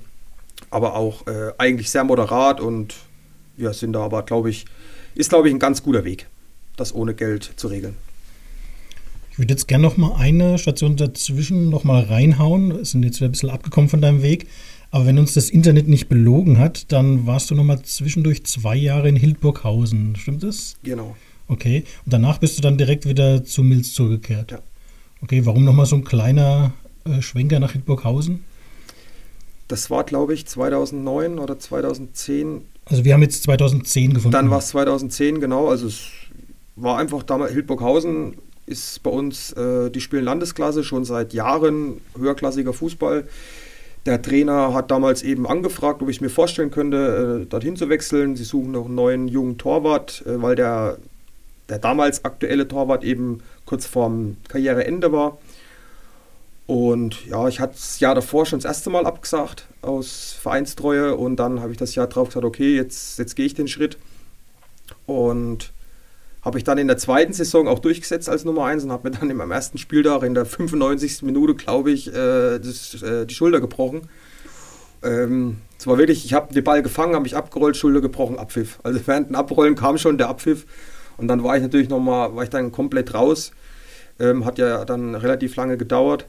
aber auch äh, eigentlich sehr moderat und wir sind da aber, glaube ich, ist, glaube ich, ein ganz guter Weg, das ohne Geld zu regeln. Ich würde jetzt gerne noch mal eine Station dazwischen noch mal reinhauen. Wir sind jetzt wieder ein bisschen abgekommen von deinem Weg. Aber wenn uns das Internet nicht belogen hat, dann warst du noch mal zwischendurch zwei Jahre in Hildburghausen. Stimmt das? Genau. Okay. Und danach bist du dann direkt wieder zu Milz zurückgekehrt. Ja. Okay, warum noch mal so ein kleiner äh, Schwenker nach Hildburghausen? Das war, glaube ich, 2009 oder 2010. Also wir haben jetzt 2010 gefunden. Dann war es 2010, genau. Also es war einfach damals, Hildburghausen ist bei uns, äh, die spielen Landesklasse schon seit Jahren, höherklassiger Fußball. Der Trainer hat damals eben angefragt, ob ich mir vorstellen könnte, äh, dorthin zu wechseln. Sie suchen noch einen neuen jungen Torwart, äh, weil der, der damals aktuelle Torwart eben kurz vorm Karriereende war. Und ja, ich hatte das Jahr davor schon das erste Mal abgesagt aus Vereinstreue und dann habe ich das Jahr drauf gesagt, okay, jetzt, jetzt gehe ich den Schritt. Und habe ich dann in der zweiten Saison auch durchgesetzt als Nummer 1 und habe mir dann im ersten Spieltag in der 95. Minute, glaube ich, äh, das, äh, die Schulter gebrochen. Ähm, es war wirklich, ich habe den Ball gefangen, habe mich abgerollt, Schulter gebrochen, Abpfiff. Also während dem Abrollen kam schon der Abpfiff und dann war ich natürlich nochmal, war ich dann komplett raus. Ähm, hat ja dann relativ lange gedauert.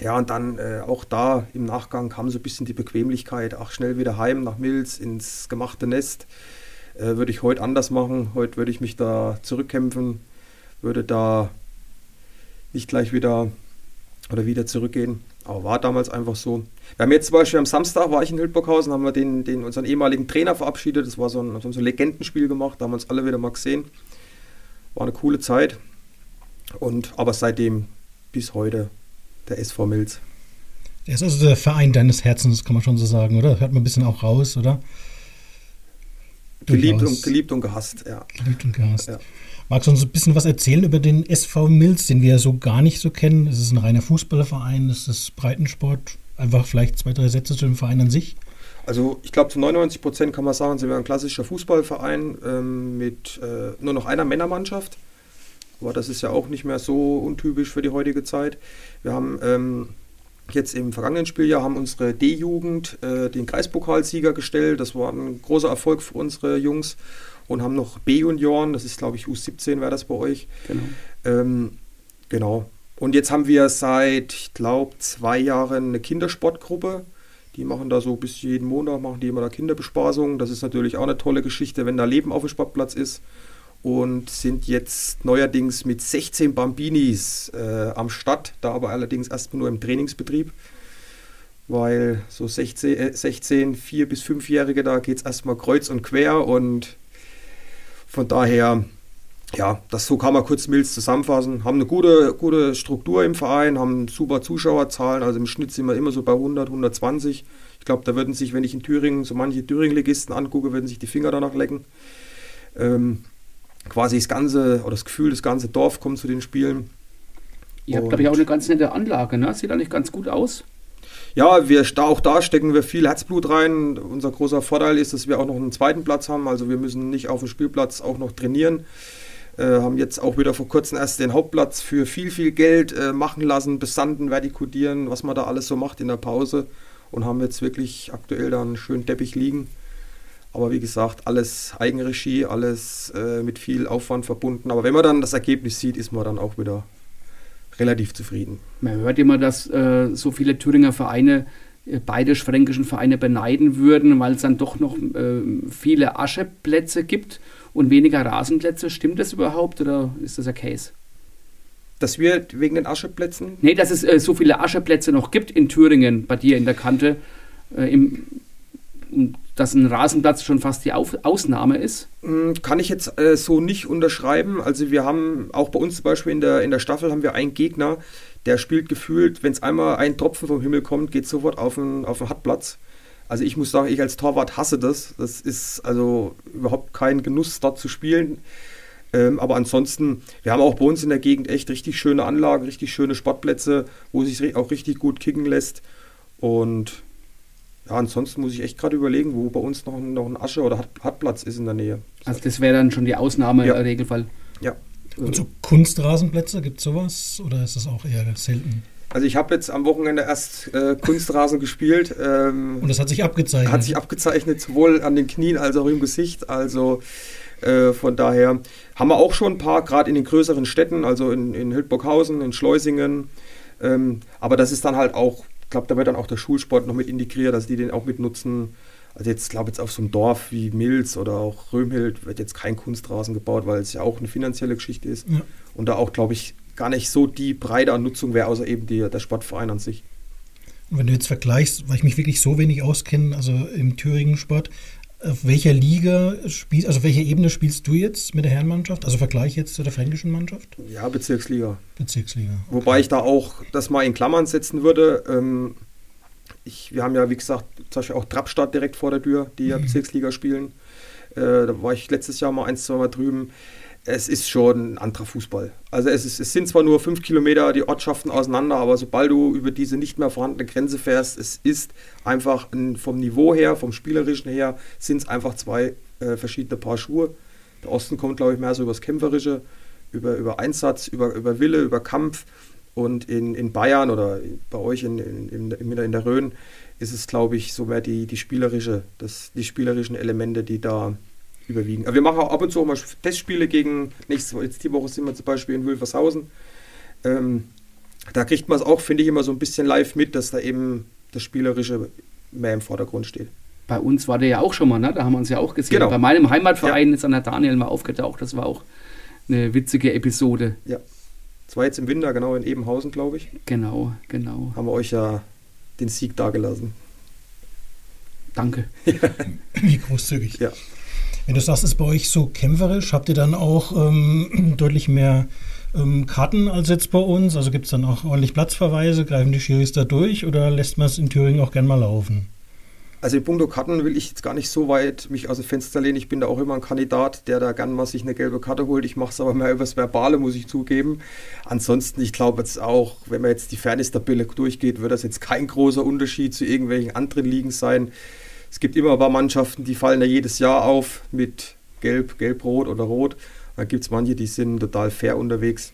Ja, und dann äh, auch da im Nachgang kam so ein bisschen die Bequemlichkeit, ach schnell wieder heim nach Milz ins gemachte Nest äh, würde ich heute anders machen. Heute würde ich mich da zurückkämpfen, würde da nicht gleich wieder oder wieder zurückgehen. Aber war damals einfach so. Wir haben jetzt zum Beispiel am Samstag, war ich in Hildburghausen, haben wir den, den, unseren ehemaligen Trainer verabschiedet. Das war so ein, so ein Legendenspiel gemacht, da haben wir uns alle wieder mal gesehen. War eine coole Zeit. Und aber seitdem bis heute der SV Milz. Der ist also der Verein deines Herzens, kann man schon so sagen, oder? Hört man ein bisschen auch raus, oder? Geliebt und, geliebt und gehasst, ja. Geliebt und gehasst. Ja. Magst du uns ein bisschen was erzählen über den SV Mills, den wir ja so gar nicht so kennen? Ist es ein reiner Fußballerverein? Ist es Breitensport? Einfach vielleicht zwei, drei Sätze zu dem Verein an sich? Also ich glaube zu 99 Prozent kann man sagen, sind wir ein klassischer Fußballverein ähm, mit äh, nur noch einer Männermannschaft. Aber das ist ja auch nicht mehr so untypisch für die heutige Zeit. Wir haben ähm, jetzt im vergangenen Spieljahr haben unsere D-Jugend äh, den Kreispokalsieger gestellt. Das war ein großer Erfolg für unsere Jungs. Und haben noch B-Junioren, das ist glaube ich U17 wäre das bei euch. Genau. Ähm, genau. Und jetzt haben wir seit, ich glaube, zwei Jahren eine Kindersportgruppe. Die machen da so bis jeden Montag, machen die immer da Kinderbespaßung. Das ist natürlich auch eine tolle Geschichte, wenn da Leben auf dem Sportplatz ist und sind jetzt neuerdings mit 16 Bambinis äh, am Start, da aber allerdings erstmal nur im Trainingsbetrieb, weil so 16, äh, 16 4- bis 5-Jährige, da geht es erstmal kreuz und quer und von daher, ja, das so kann man kurz Mills zusammenfassen, haben eine gute, gute Struktur im Verein, haben super Zuschauerzahlen, also im Schnitt sind wir immer so bei 100, 120. Ich glaube, da würden sich, wenn ich in Thüringen so manche Thüringen-Legisten angucke, würden sich die Finger danach lecken. Ähm, quasi das ganze, oder das Gefühl, das ganze Dorf kommt zu den Spielen. Ihr habt, glaube ich, auch eine ganz nette Anlage, ne? Sieht eigentlich ganz gut aus. Ja, wir, auch da stecken wir viel Herzblut rein. Unser großer Vorteil ist, dass wir auch noch einen zweiten Platz haben. Also wir müssen nicht auf dem Spielplatz auch noch trainieren. Äh, haben jetzt auch wieder vor kurzem erst den Hauptplatz für viel, viel Geld äh, machen lassen, besanden, vertikodieren, was man da alles so macht in der Pause. Und haben jetzt wirklich aktuell da einen schönen Teppich liegen. Aber wie gesagt, alles Eigenregie, alles äh, mit viel Aufwand verbunden. Aber wenn man dann das Ergebnis sieht, ist man dann auch wieder relativ zufrieden. Man hört immer, dass äh, so viele Thüringer Vereine äh, beide fränkischen Vereine beneiden würden, weil es dann doch noch äh, viele Ascheplätze gibt und weniger Rasenplätze. Stimmt das überhaupt oder ist das ein Case? Dass wir wegen den Ascheplätzen? Nee, dass es äh, so viele Ascheplätze noch gibt in Thüringen, bei dir in der Kante, äh, im, dass ein Rasenplatz schon fast die Auf Ausnahme ist? Hm, kann ich jetzt äh, so nicht unterschreiben. Also wir haben auch bei uns zum Beispiel in der, in der Staffel haben wir einen Gegner, der spielt gefühlt, wenn es einmal ein Tropfen vom Himmel kommt, geht sofort auf den, auf den Hartplatz. Also ich muss sagen, ich als Torwart hasse das. Das ist also überhaupt kein Genuss, dort zu spielen. Ähm, aber ansonsten, wir haben auch bei uns in der Gegend echt richtig schöne Anlagen, richtig schöne Sportplätze, wo sich auch richtig gut kicken lässt. Und ja, ansonsten muss ich echt gerade überlegen, wo bei uns noch, noch ein Asche- oder Hartplatz ist in der Nähe. Also das wäre dann schon die Ausnahme ja. im Regelfall. Ja. Und so Kunstrasenplätze, gibt es sowas oder ist das auch eher selten? Also ich habe jetzt am Wochenende erst äh, Kunstrasen gespielt. Ähm, Und das hat sich abgezeichnet? Hat sich abgezeichnet, sowohl an den Knien als auch im Gesicht. Also äh, von daher haben wir auch schon ein paar, gerade in den größeren Städten, also in, in Hildburghausen, in Schleusingen. Ähm, aber das ist dann halt auch ich glaube, da wird dann auch der Schulsport noch mit integriert, dass die den auch mit nutzen. Also jetzt glaube jetzt auf so einem Dorf wie Milz oder auch Römhild wird jetzt kein Kunstrasen gebaut, weil es ja auch eine finanzielle Geschichte ist. Ja. Und da auch, glaube ich, gar nicht so die breite an Nutzung wäre, außer eben die, der Sportverein an sich. Und wenn du jetzt vergleichst, weil ich mich wirklich so wenig auskenne, also im Thüringen-Sport, auf welcher Liga spielst, also welche Ebene spielst du jetzt mit der Herrenmannschaft? Also Vergleich jetzt zu der fränkischen Mannschaft? Ja, Bezirksliga. Bezirksliga. Okay. Wobei ich da auch das mal in Klammern setzen würde. Ähm, ich, wir haben ja, wie gesagt, zum Beispiel auch Trappstadt direkt vor der Tür, die ja mhm. Bezirksliga spielen. Äh, da war ich letztes Jahr mal ein, zwei Mal drüben es ist schon ein anderer Fußball. Also es, ist, es, sind zwar nur fünf Kilometer die Ortschaften auseinander, aber sobald du über diese nicht mehr vorhandene Grenze fährst, es ist einfach ein, vom Niveau her, vom Spielerischen her, sind es einfach zwei äh, verschiedene Paar Schuhe. Der Osten kommt, glaube ich, mehr so über das Kämpferische, über, über Einsatz, über, über Wille, über Kampf. Und in, in Bayern oder bei euch in, in, in, in der Rhön ist es, glaube ich, so mehr die, die spielerische, das, die spielerischen Elemente, die da überwiegen. Aber wir machen auch ab und zu auch mal Testspiele gegen, nächste Woche, jetzt die Woche sind wir zum Beispiel in Wülfershausen. Ähm, da kriegt man es auch, finde ich, immer so ein bisschen live mit, dass da eben das Spielerische mehr im Vordergrund steht. Bei uns war der ja auch schon mal, ne? da haben wir uns ja auch gesehen. Genau. Bei meinem Heimatverein ja. ist dann der Daniel mal aufgetaucht, das war auch eine witzige Episode. Ja. Das war jetzt im Winter, genau in Ebenhausen, glaube ich. Genau, genau. Haben wir euch ja den Sieg dagelassen. Danke. Wie großzügig. Ja. Wenn du sagst, es ist bei euch so kämpferisch, habt ihr dann auch ähm, [CLEARS THROAT] deutlich mehr ähm, Karten als jetzt bei uns? Also gibt es dann auch ordentlich Platzverweise? Greifen die Schiris da durch oder lässt man es in Thüringen auch gern mal laufen? Also in puncto Karten will ich jetzt gar nicht so weit mich aus dem Fenster lehnen. Ich bin da auch immer ein Kandidat, der da gern mal sich eine gelbe Karte holt. Ich mache es aber mehr übers Verbale, muss ich zugeben. Ansonsten, ich glaube jetzt auch, wenn man jetzt die Fairness-Tabelle durchgeht, wird das jetzt kein großer Unterschied zu irgendwelchen anderen Ligen sein. Es gibt immer ein paar Mannschaften, die fallen ja jedes Jahr auf mit Gelb, Gelb-Rot oder Rot. Dann gibt es manche, die sind total fair unterwegs.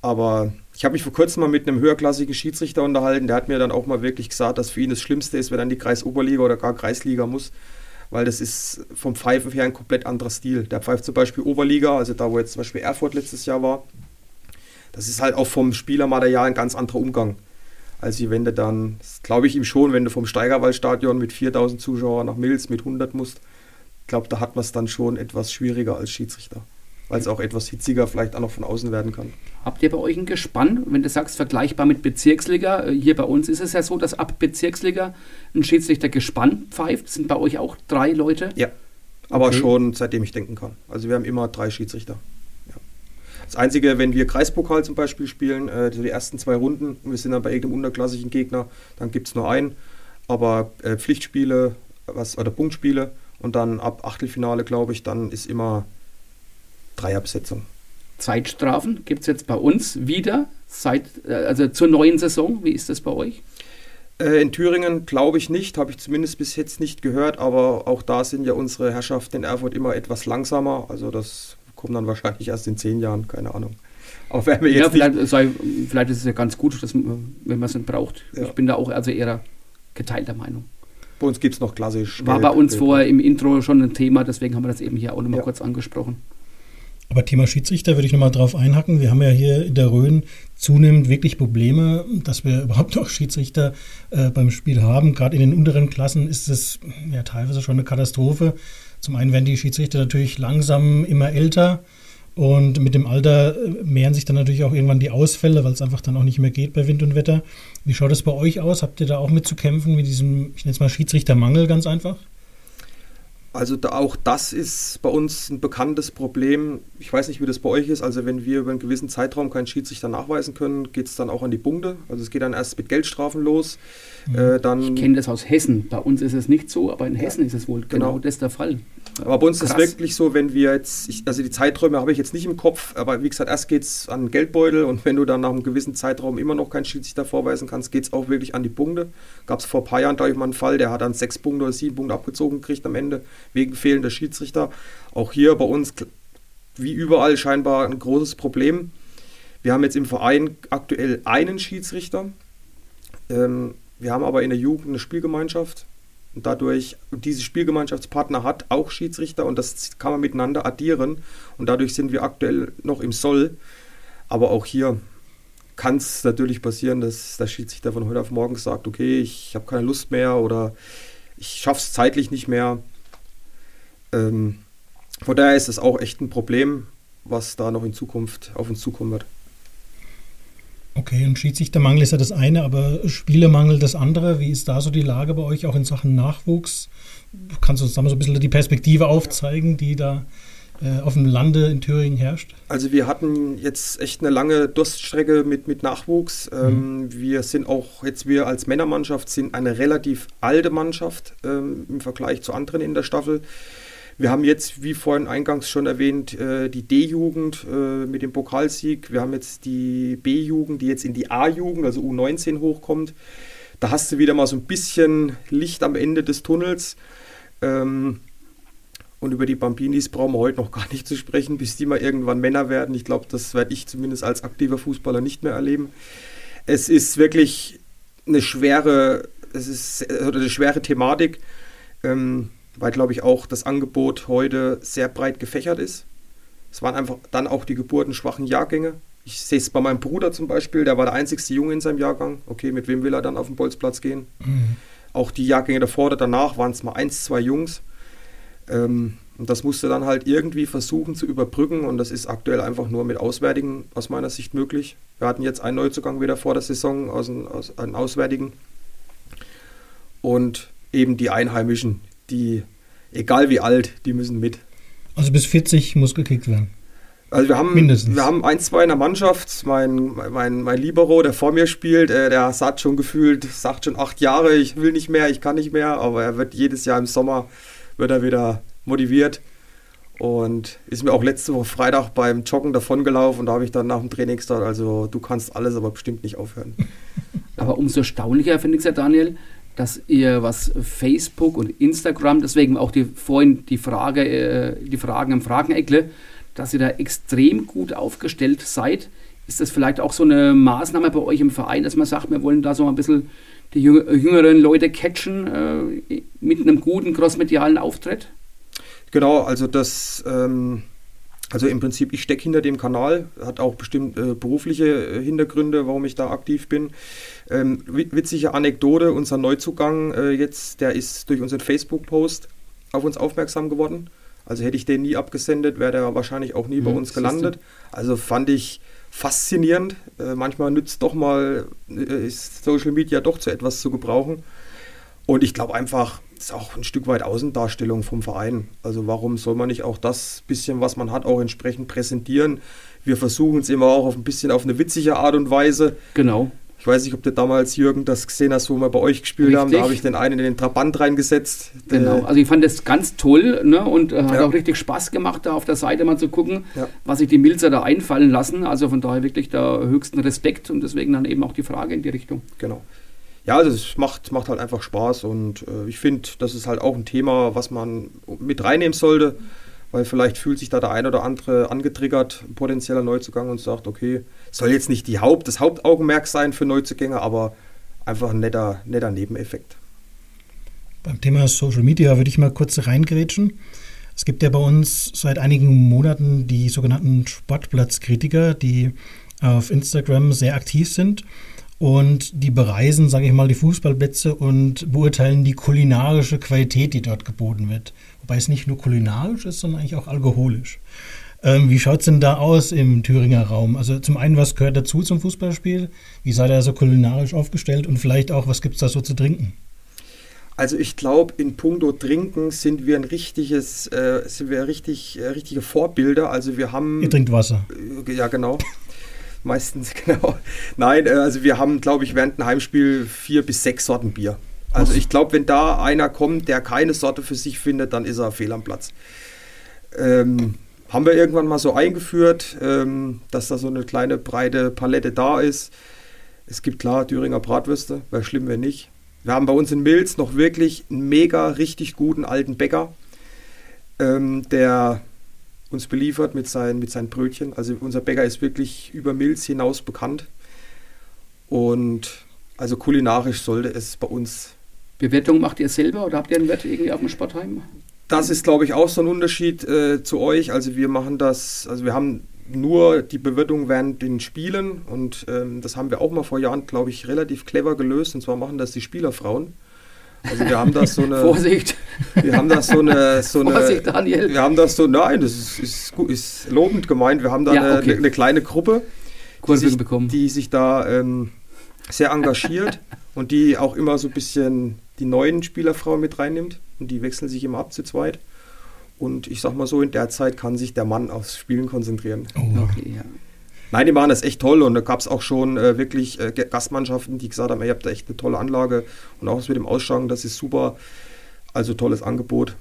Aber ich habe mich vor kurzem mal mit einem höherklassigen Schiedsrichter unterhalten. Der hat mir dann auch mal wirklich gesagt, dass für ihn das Schlimmste ist, wenn er in die Kreisoberliga oder gar Kreisliga muss. Weil das ist vom Pfeifen her ein komplett anderer Stil. Der pfeift zum Beispiel Oberliga, also da, wo jetzt zum Beispiel Erfurt letztes Jahr war. Das ist halt auch vom Spielermaterial ein ganz anderer Umgang als wenn du dann, glaube ich ihm schon, wenn du vom Steigerwaldstadion mit 4000 Zuschauern nach Mills mit 100 musst, glaube da hat man es dann schon etwas schwieriger als Schiedsrichter, weil es auch etwas hitziger vielleicht auch noch von außen werden kann. Habt ihr bei euch ein Gespann, wenn du sagst, vergleichbar mit Bezirksliga? Äh, hier bei uns ist es ja so, dass ab Bezirksliga ein Schiedsrichter Gespann pfeift. Sind bei euch auch drei Leute? Ja, aber okay. schon seitdem ich denken kann. Also wir haben immer drei Schiedsrichter. Das Einzige, wenn wir Kreispokal zum Beispiel spielen, äh, die ersten zwei Runden und wir sind dann bei irgendeinem unterklassigen Gegner, dann gibt es nur einen. Aber äh, Pflichtspiele was, oder Punktspiele Und dann ab Achtelfinale, glaube ich, dann ist immer Dreierbesetzung. Zeitstrafen gibt es jetzt bei uns wieder, seit, äh, also zur neuen Saison. Wie ist das bei euch? Äh, in Thüringen glaube ich nicht, habe ich zumindest bis jetzt nicht gehört, aber auch da sind ja unsere Herrschaften in Erfurt immer etwas langsamer. Also das kommt dann wahrscheinlich erst in zehn Jahren, keine Ahnung. Aber wenn wir jetzt ja, vielleicht, sei, vielleicht ist es ja ganz gut, dass, wenn man es nicht braucht. Ja. Ich bin da auch also eher geteilter Meinung. Bei uns gibt es noch klassisch. War bei uns vorher im Intro schon ein Thema, deswegen haben wir das eben hier auch nochmal ja. kurz angesprochen. Aber Thema Schiedsrichter würde ich nochmal drauf einhacken. Wir haben ja hier in der Rhön zunehmend wirklich Probleme, dass wir [LAUGHS] überhaupt noch Schiedsrichter äh, beim Spiel haben. Gerade in den unteren Klassen ist es ja teilweise schon eine Katastrophe. Zum einen werden die Schiedsrichter natürlich langsam immer älter. Und mit dem Alter äh, mehren sich dann natürlich auch irgendwann die Ausfälle, weil es einfach dann auch nicht mehr geht bei Wind und Wetter. Wie schaut es bei euch aus? Habt ihr da auch mit zu kämpfen mit diesem, ich nenne es mal Schiedsrichtermangel ganz einfach? Also da, auch das ist bei uns ein bekanntes Problem. Ich weiß nicht, wie das bei euch ist. Also wenn wir über einen gewissen Zeitraum keinen Schiedsrichter nachweisen können, geht es dann auch an die Punkte. Also es geht dann erst mit Geldstrafen los. Mhm. Äh, dann ich kenne das aus Hessen. Bei uns ist es nicht so, aber in Hessen ja. ist es wohl genau, genau das der Fall. Aber bei uns Krass. ist es wirklich so, wenn wir jetzt, ich, also die Zeiträume habe ich jetzt nicht im Kopf, aber wie gesagt, erst geht es an den Geldbeutel und wenn du dann nach einem gewissen Zeitraum immer noch keinen Schiedsrichter vorweisen kannst, geht es auch wirklich an die Punkte. Gab es vor ein paar Jahren, glaube ich, mal einen Fall, der hat dann sechs Punkte oder sieben Punkte abgezogen gekriegt am Ende wegen fehlender Schiedsrichter. Auch hier bei uns, wie überall, scheinbar ein großes Problem. Wir haben jetzt im Verein aktuell einen Schiedsrichter. Ähm, wir haben aber in der Jugend eine Spielgemeinschaft und dadurch, diese Spielgemeinschaftspartner hat auch Schiedsrichter und das kann man miteinander addieren. Und dadurch sind wir aktuell noch im Soll. Aber auch hier kann es natürlich passieren, dass der Schiedsrichter von heute auf morgen sagt, okay, ich habe keine Lust mehr oder ich schaffe es zeitlich nicht mehr. Ähm, von daher ist es auch echt ein Problem, was da noch in Zukunft auf uns zukommen wird. Okay, und Schiedsrichtermangel ist ja das eine, aber Spielemangel das andere. Wie ist da so die Lage bei euch auch in Sachen Nachwuchs? Kannst du uns da mal so ein bisschen die Perspektive aufzeigen, die da äh, auf dem Lande in Thüringen herrscht? Also wir hatten jetzt echt eine lange Durststrecke mit, mit Nachwuchs. Ähm, mhm. Wir sind auch jetzt, wir als Männermannschaft sind eine relativ alte Mannschaft ähm, im Vergleich zu anderen in der Staffel. Wir haben jetzt, wie vorhin eingangs schon erwähnt, äh, die D-Jugend äh, mit dem Pokalsieg. Wir haben jetzt die B-Jugend, die jetzt in die A-Jugend, also U19 hochkommt. Da hast du wieder mal so ein bisschen Licht am Ende des Tunnels. Ähm, und über die Bambinis brauchen wir heute noch gar nicht zu sprechen, bis die mal irgendwann Männer werden. Ich glaube, das werde ich zumindest als aktiver Fußballer nicht mehr erleben. Es ist wirklich eine schwere, es ist eine schwere Thematik. Ähm, weil, glaube ich, auch das Angebot heute sehr breit gefächert ist. Es waren einfach dann auch die geburtenschwachen Jahrgänge. Ich sehe es bei meinem Bruder zum Beispiel, der war der einzigste Junge in seinem Jahrgang. Okay, mit wem will er dann auf den Bolzplatz gehen? Mhm. Auch die Jahrgänge davor oder danach waren es mal eins, zwei Jungs. Ähm, und das musste dann halt irgendwie versuchen zu überbrücken und das ist aktuell einfach nur mit Auswärtigen aus meiner Sicht möglich. Wir hatten jetzt einen Neuzugang wieder vor der Saison aus, aus einem Auswärtigen und eben die Einheimischen, die, egal wie alt, die müssen mit. Also bis 40 muss gekickt werden. Also wir haben, Mindestens. wir haben ein, zwei in der Mannschaft. Mein, mein, mein Libero, der vor mir spielt, äh, der sagt schon gefühlt, sagt schon acht Jahre, ich will nicht mehr, ich kann nicht mehr, aber er wird jedes Jahr im Sommer, wird er wieder motiviert. Und ist mir auch letzte Woche Freitag beim Joggen davongelaufen und da habe ich dann nach dem Training gesagt, also du kannst alles, aber bestimmt nicht aufhören. [LAUGHS] Aber umso erstaunlicher finde ich es ja, Daniel, dass ihr was Facebook und Instagram, deswegen auch die, vorhin die Frage, äh, die Fragen im Frageneckle, dass ihr da extrem gut aufgestellt seid. Ist das vielleicht auch so eine Maßnahme bei euch im Verein, dass man sagt, wir wollen da so ein bisschen die jüngeren Leute catchen äh, mit einem guten crossmedialen Auftritt? Genau, also das ähm, also im Prinzip, ich stecke hinter dem Kanal, hat auch bestimmt äh, berufliche äh, Hintergründe, warum ich da aktiv bin. Ähm, witzige Anekdote, unser Neuzugang äh, jetzt, der ist durch unseren Facebook-Post auf uns aufmerksam geworden. Also hätte ich den nie abgesendet, wäre der wahrscheinlich auch nie mhm, bei uns gelandet. Also fand ich faszinierend. Äh, manchmal nützt doch mal, äh, ist Social Media doch zu etwas zu gebrauchen. Und ich glaube einfach, ist auch ein Stück weit Außendarstellung vom Verein. Also warum soll man nicht auch das bisschen, was man hat, auch entsprechend präsentieren? Wir versuchen es immer auch auf ein bisschen auf eine witzige Art und Weise. Genau. Ich weiß nicht, ob du damals, Jürgen, das gesehen hast, wo wir bei euch gespielt Richtig. haben. Da habe ich den einen in den Trabant reingesetzt. Genau, also ich fand das ganz toll ne? und äh, hat Ja. auch richtig Spaß gemacht, da auf der Seite mal zu gucken, Ja. was sich die Milzer da einfallen lassen. Also von daher wirklich da höchsten Respekt und deswegen dann eben auch die Frage in die Richtung. Genau. Ja, also es macht, macht halt einfach Spaß und äh, ich finde, das ist halt auch ein Thema, was man mit reinnehmen sollte, weil vielleicht fühlt sich da der ein oder andere angetriggert, potenzieller Neuzugang und sagt, okay, soll jetzt nicht die Haupt, das Hauptaugenmerk sein für Neuzugänge, aber einfach ein netter, netter Nebeneffekt. Beim Thema Social Media würde ich mal kurz reingrätschen. Es gibt ja bei uns seit einigen Monaten die sogenannten Sportplatzkritiker, die auf Instagram sehr aktiv sind und die bereisen, sage ich mal, die Fußballplätze und beurteilen die kulinarische Qualität, die dort geboten wird. Wobei es nicht nur kulinarisch ist, sondern eigentlich auch alkoholisch. Ähm, wie schaut es denn da aus im Thüringer Raum? Also zum einen, was gehört dazu zum Fußballspiel? Wie seid ihr so kulinarisch aufgestellt? Und vielleicht auch, was gibt es da so zu trinken? Also ich glaube, in puncto Trinken sind wir ein richtiges, äh, sind wir richtig, äh, richtige Vorbilder. Also wir haben Ihr trinkt Wasser. Äh, Ja, genau. [LAUGHS] Meistens, genau. Nein, äh, also wir haben, glaube ich, während einem Heimspiel vier bis sechs Sorten Bier. Also ich glaube, wenn da einer kommt, der keine Sorte für sich findet, dann ist er fehl am Platz. Ähm, haben wir irgendwann mal so eingeführt, ähm, dass da so eine kleine breite Palette da ist. Es gibt klar Thüringer Bratwürste, wäre schlimm, wenn nicht. Wir haben bei uns in Milz noch wirklich einen mega richtig guten alten Bäcker, ähm, der uns beliefert mit seinen, mit seinen Brötchen. Also unser Bäcker ist wirklich über Milz hinaus bekannt. Und also kulinarisch sollte es bei uns. Bewertung macht ihr selber oder habt ihr einen Wert irgendwie auf dem Sportheim? Das ist, glaube ich, auch so ein Unterschied äh, zu euch. Also wir machen das, also wir haben nur die Bewertung während den Spielen und ähm, das haben wir auch mal vor Jahren, glaube ich, relativ clever gelöst. Und zwar machen das die Spielerfrauen. Also wir haben das so eine. Vorsicht, Wir haben das so eine, so eine Vorsicht, Daniel. Wir haben das so, nein, das ist, ist, gut, ist lobend gemeint. Wir haben da Ja, eine, okay. eine kleine Gruppe, die sich, bekommen. die sich da ähm, sehr engagiert [LAUGHS] und die auch immer so ein bisschen die neuen Spielerfrauen mit reinnimmt. Und die wechseln sich immer ab zu zweit. Und ich sag mal so, in der Zeit kann sich der Mann aufs Spielen konzentrieren. Oh. Okay, ja. Nein, die machen das echt toll und da gab es auch schon äh, wirklich äh, Gastmannschaften, die gesagt haben, ihr habt da echt eine tolle Anlage und auch das mit dem Ausschank, das ist super. Also tolles Angebot.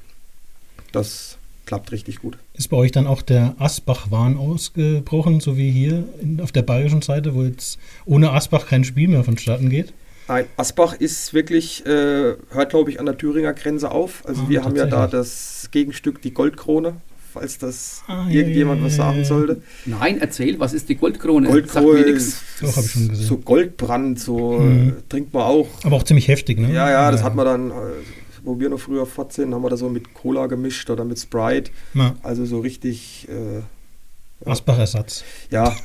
Das klappt richtig gut. Ist bei euch dann auch der Asbach-Wahn ausgebrochen, so wie hier in, auf der bayerischen Seite, wo jetzt ohne Asbach kein Spiel mehr vonstatten geht? Nein, Asbach ist wirklich, äh, hört glaube ich an der Thüringer Grenze auf. Also Ah, wir haben ja da das Gegenstück, die Goldkrone, falls das Ah, irgendjemand ja, was sagen sollte. Nein, erzähl, was ist die Goldkrone? Goldkrone, Sagt mir nix. Doch, ich schon gesehen. so Goldbrand, so Mhm. äh, trinkt man auch. Aber auch ziemlich heftig, ne? Ja, ja, das hat man dann, äh, wo wir noch früher fort sind, haben wir da so mit Cola gemischt oder mit Sprite. Ja, Also so richtig, äh, Asbach-Ersatz. ja.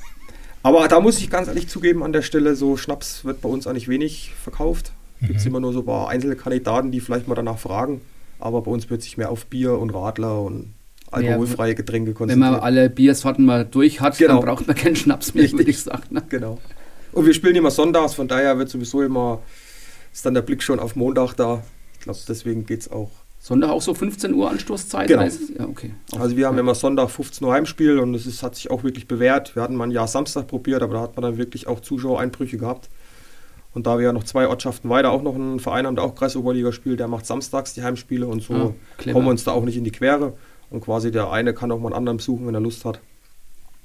Aber da muss ich ganz ehrlich zugeben, an der Stelle, so Schnaps wird bei uns eigentlich wenig verkauft. Gibt es Mhm. immer nur so ein paar einzelne Kandidaten, die vielleicht mal danach fragen. Aber bei uns wird sich mehr auf Bier und Radler und alkoholfreie Getränke Wenn konzentriert. man alle Biersorten mal durch hat, Genau. dann braucht man keinen Schnaps mehr, Richtig. würde ich sagen. Ne? Genau. Und wir spielen immer sonntags, von daher wird sowieso immer, ist dann der Blick schon auf Montag da. Ich glaube, deswegen geht es auch. Sonntag auch so 15 Uhr Anstoßzeit? Genau. Ja, okay. Also wir haben ja. immer Sonntag 15 Uhr Heimspiel und es ist, hat sich auch wirklich bewährt. Wir hatten mal ein Jahr Samstag probiert, aber da hat man dann wirklich auch Zuschauereinbrüche gehabt. Und da wir ja noch zwei Ortschaften weiter auch noch einen Verein haben, der auch Kreisoberliga spielt, der macht samstags die Heimspiele und so Ah, kommen wir uns da auch nicht in die Quere. Und quasi der eine kann auch mal einen anderen besuchen, wenn er Lust hat.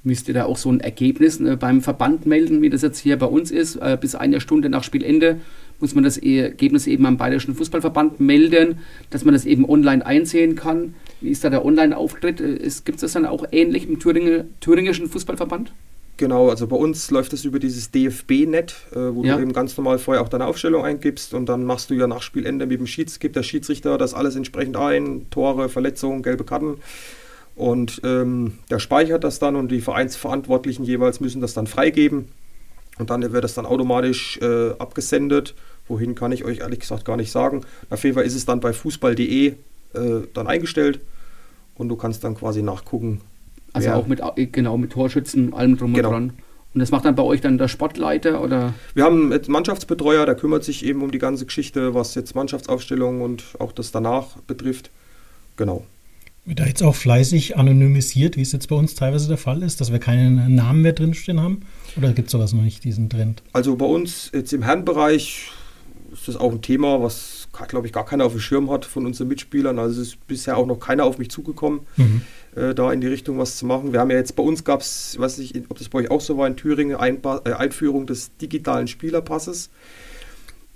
Müsst ihr da auch so ein Ergebnis äh, beim Verband melden, wie das jetzt hier bei uns ist? Äh, bis eine Stunde nach Spielende muss man das e Ergebnis eben am Bayerischen Fußballverband melden, dass man das eben online einsehen kann. Wie ist da der Online-Auftritt? Gibt es das dann auch ähnlich im Thüringer, Thüringischen Fußballverband? Genau, also bei uns läuft es über dieses DFB-Net, äh, wo Ja. du eben ganz normal vorher auch deine Aufstellung eingibst und dann machst du ja nach Spielende mit dem Schieds, gibt der Schiedsrichter das alles entsprechend ein, Tore, Verletzungen, gelbe Karten. Und ähm, der speichert das dann und die Vereinsverantwortlichen jeweils müssen das dann freigeben. Und dann wird das dann automatisch äh, abgesendet. Wohin kann ich euch ehrlich gesagt gar nicht sagen. Auf jeden Fall ist es dann bei fußball.de äh, dann eingestellt und du kannst dann quasi nachgucken. Also wer- auch mit, genau, mit Torschützen, allem drum Genau. und dran. Und das macht dann bei euch dann der Sportleiter oder? Wir haben einen Mannschaftsbetreuer, der kümmert sich eben um die ganze Geschichte, was jetzt Mannschaftsaufstellung und auch das danach betrifft. Genau. Wird da jetzt auch fleißig anonymisiert, wie es jetzt bei uns teilweise der Fall ist, dass wir keinen Namen mehr drinstehen haben? Oder gibt es sowas noch nicht, diesen Trend? Also bei uns jetzt im Herrenbereich ist auch ein Thema, was, glaube ich, gar keiner auf dem Schirm hat von unseren Mitspielern. Also es ist bisher auch noch keiner auf mich zugekommen, Mhm. äh, da in die Richtung was zu machen. Wir haben ja jetzt, bei uns gab es, ich weiß nicht, ob das bei euch auch so war, in Thüringen Einba äh, Einführung des digitalen Spielerpasses.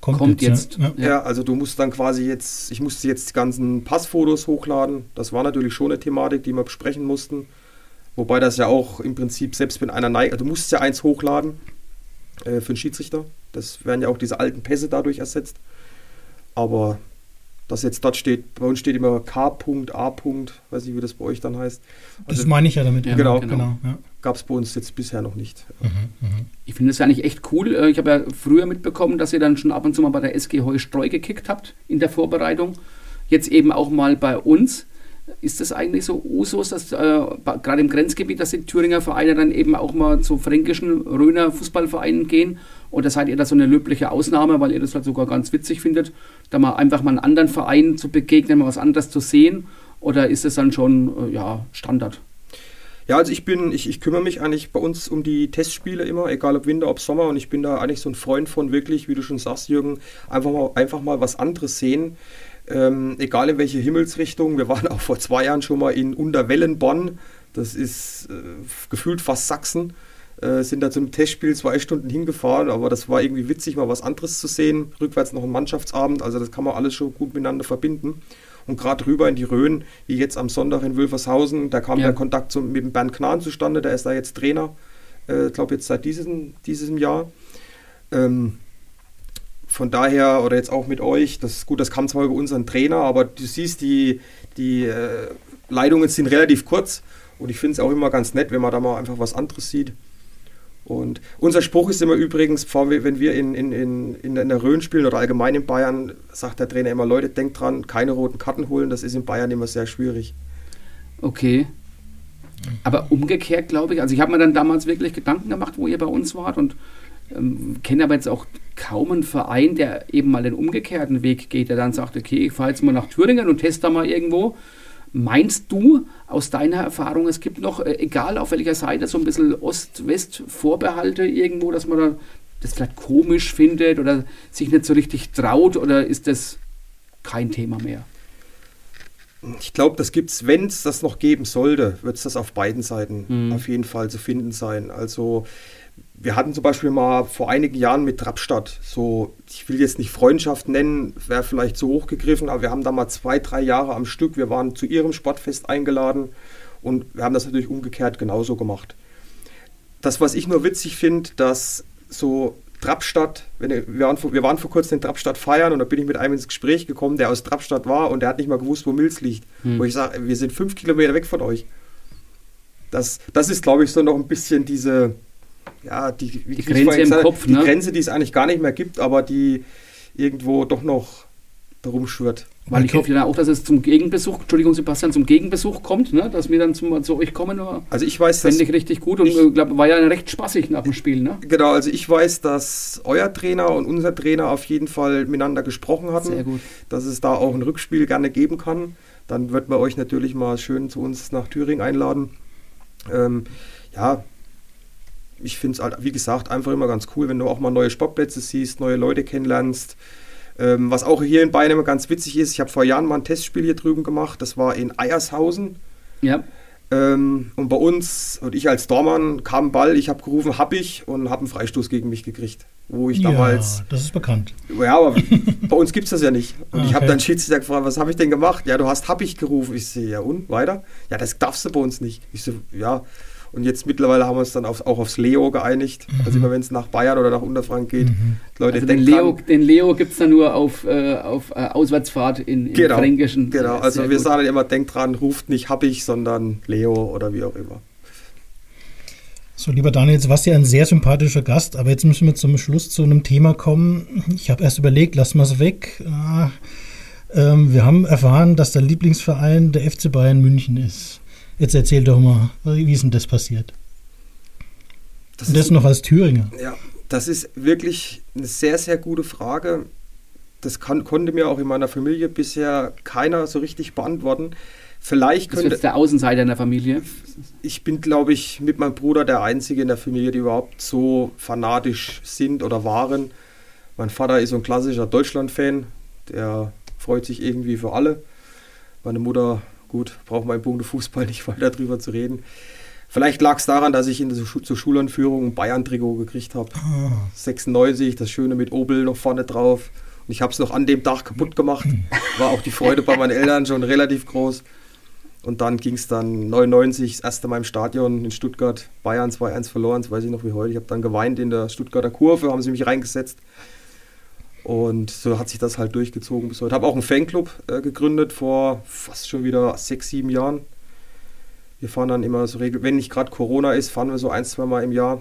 Kommt jetzt. Ja. Ja. also du musst dann quasi jetzt, ich musste jetzt die ganzen Passfotos hochladen. Das war natürlich schon eine Thematik, die wir besprechen mussten. Wobei das ja auch im Prinzip, selbst wenn einer neigt, du musst ja eins hochladen äh, für einen Schiedsrichter. Das werden ja auch diese alten Pässe dadurch ersetzt. Aber das jetzt dort steht, bei uns steht immer K.A. Weiß nicht, wie das bei euch dann heißt. Das Also meine ich ja damit. Ja, genau, genau. Ja. gab es bei uns jetzt bisher noch nicht. Ich finde es eigentlich echt cool. Äh, Ich habe ja früher mitbekommen, dass ihr dann schon ab und zu mal bei der SG Heustreu gekickt habt in der Vorbereitung. Jetzt eben auch mal bei uns. Ist das eigentlich so Usus, dass äh, gerade im Grenzgebiet, dass die Thüringer Vereine dann eben auch mal zu fränkischen Röner Fußballvereinen gehen? Oder seid ihr da so eine löbliche Ausnahme, weil ihr das halt sogar ganz witzig findet, da mal einfach mal einen anderen Verein zu begegnen, mal was anderes zu sehen? Oder ist es dann schon äh, ja, Standard? Ja, also ich bin, ich, ich kümmere mich eigentlich bei uns um die Testspiele immer, egal ob Winter, ob Sommer. Und ich bin da eigentlich so ein Freund von wirklich, wie du schon sagst, Jürgen, einfach mal, einfach mal was anderes sehen. Ähm, egal in welche Himmelsrichtung. Wir waren [LAUGHS] auch vor zwei Jahren schon mal in Unterwellenbonn. Das ist äh, gefühlt fast Sachsen. Äh, sind da zum Testspiel zwei Stunden hingefahren, aber das war irgendwie witzig, mal was anderes zu sehen. Rückwärts noch ein Mannschaftsabend, also das kann man alles schon gut miteinander verbinden. Und gerade rüber in die Rhön, wie jetzt am Sonntag in Wülfershausen, da kam Ja. der Kontakt zum, mit dem Bernd Knahn zustande, der ist da jetzt Trainer, äh, ich glaube jetzt seit diesem, diesem Jahr. Ähm, von daher, oder jetzt auch mit euch, das ist gut, das kam zwar über unseren Trainer, aber du siehst, die, die äh, Leitungen sind relativ kurz und ich finde es auch immer ganz nett, wenn man da mal einfach was anderes sieht. Und unser Spruch ist immer übrigens, wenn wir in, in, in, in der Rhön spielen oder allgemein in Bayern, sagt der Trainer immer, Leute, denkt dran, keine roten Karten holen, das ist in Bayern immer sehr schwierig. Okay. Aber umgekehrt glaube ich, also ich habe mir dann damals wirklich Gedanken gemacht, wo ihr bei uns wart und ähm, kenne aber jetzt auch kaum einen Verein, der eben mal den umgekehrten Weg geht, der dann sagt, okay, ich fahre jetzt mal nach Thüringen und teste da mal irgendwo. Meinst du aus deiner Erfahrung, es gibt noch, äh, egal auf welcher Seite, so ein bisschen Ost-West-Vorbehalte irgendwo, dass man da das vielleicht komisch findet oder sich nicht so richtig traut oder ist das kein Thema mehr? Ich glaube, das gibt's, wenn es das noch geben sollte, wird es das auf beiden Seiten Mhm. auf jeden Fall zu finden sein. Also wir hatten zum Beispiel mal vor einigen Jahren mit Trappstadt so, ich will jetzt nicht Freundschaft nennen, wäre vielleicht zu hoch gegriffen, aber wir haben da mal zwei, drei Jahre am Stück, wir waren zu ihrem Sportfest eingeladen und wir haben das natürlich umgekehrt genauso gemacht. Das, was ich nur witzig finde, dass so Trappstadt, wir, waren, vor- wir waren vor kurzem in Trappstadt feiern und da bin ich mit einem ins Gespräch gekommen, der aus Trappstadt war und der hat nicht mal gewusst, wo Milz liegt. Hm. Wo ich sage, wir sind fünf Kilometer weg von euch. Das, das ist, glaube ich, so noch ein bisschen diese, ja, die, Die ich Grenze im gesagt Kopf, die ne? Grenze, die es eigentlich gar nicht mehr gibt, aber die irgendwo doch noch darum schwirrt. Weil ich Okay. hoffe ja auch, dass es zum Gegenbesuch, Entschuldigung Sebastian, zum Gegenbesuch kommt, ne? dass wir dann zum, zu euch kommen. Also ich weiß, dass, Fände ich richtig gut und ich- ich glaube, war ja recht spaßig nach dem Spiel. Ne? genau, also ich weiß, dass euer Trainer und unser Trainer auf jeden Fall miteinander gesprochen hatten. Sehr gut. dass es da auch ein Rückspiel gerne geben kann. Dann wird man euch natürlich mal schön zu uns nach Thüringen einladen. Ähm, ja, ich finde es halt, wie gesagt, einfach immer ganz cool, wenn du auch mal neue Sportplätze siehst, neue Leute kennenlernst. Ähm, was auch hier in Bayern immer ganz witzig ist, ich habe vor Jahren mal ein Testspiel hier drüben gemacht, das war in Eiershausen. Ja, Ähm, und bei uns, und ich als Dormann, kam ein Ball, ich habe gerufen, hab ich, und habe einen Freistoß gegen mich gekriegt. Wo ich damals ja, das ist bekannt. ja, aber [LAUGHS] bei uns gibt es das ja nicht. Und Ah, ich habe okay. dann Schiedsrichter gefragt, was habe ich denn gemacht? Ja, du hast hab ich gerufen. Ich sehe, ja und, weiter? Ja, das darfst du bei uns nicht. Ich so, ja. Und jetzt mittlerweile haben wir uns dann auf, auch aufs Leo geeinigt. Also immer wenn es nach Bayern oder nach Unterfrank geht. Leute, also den denkt Leo, dran. den Leo gibt es dann nur auf, äh, auf äh, Auswärtsfahrt in, im Genau, Fränkischen. genau. Also sehr wir gut. sagen immer, denkt dran, ruft nicht hab ich, sondern Leo oder wie auch immer. So, lieber Daniel, jetzt warst du ja ein sehr sympathischer Gast, aber jetzt müssen wir zum Schluss zu einem Thema kommen. Ich habe erst überlegt, lassen wir es weg. Ah, ähm, wir haben erfahren, dass der Lieblingsverein der FC Bayern München ist. Jetzt erzähl doch mal, wie ist denn das passiert? Das Und das noch als Thüringer. Ja, das ist wirklich eine sehr, sehr gute Frage. Das kann, konnte mir auch in meiner Familie bisher keiner so richtig beantworten. Vielleicht ist könnte. jetzt der Außenseiter in der Familie. Ich bin, glaube ich, mit meinem Bruder der Einzige in der Familie, die überhaupt so fanatisch sind oder waren. Mein Vater ist so ein klassischer Deutschland-Fan, der freut sich irgendwie für alle. Meine Mutter, gut, braucht man im Punkt Fußball nicht weiter drüber zu reden. Vielleicht lag es daran, dass ich in der Schu zur Schulanführung ein Bayern-Trikot gekriegt habe. 96, das Schöne mit Obel noch vorne drauf. Und ich habe es noch an dem Tag kaputt gemacht. War auch die Freude bei meinen Eltern schon relativ groß. Und dann ging es dann 99, das erste Mal im Stadion in Stuttgart. Bayern 2-1 verloren, das weiß ich noch wie heute. Ich habe dann geweint in der Stuttgarter Kurve, haben sie mich reingesetzt. Und so hat sich das halt durchgezogen bis heute. Habe auch einen Fanclub äh, gegründet vor fast schon wieder sechs, sieben Jahren. Wir fahren dann immer so regel, wenn nicht gerade Corona ist, fahren wir so ein, zwei Mal im Jahr.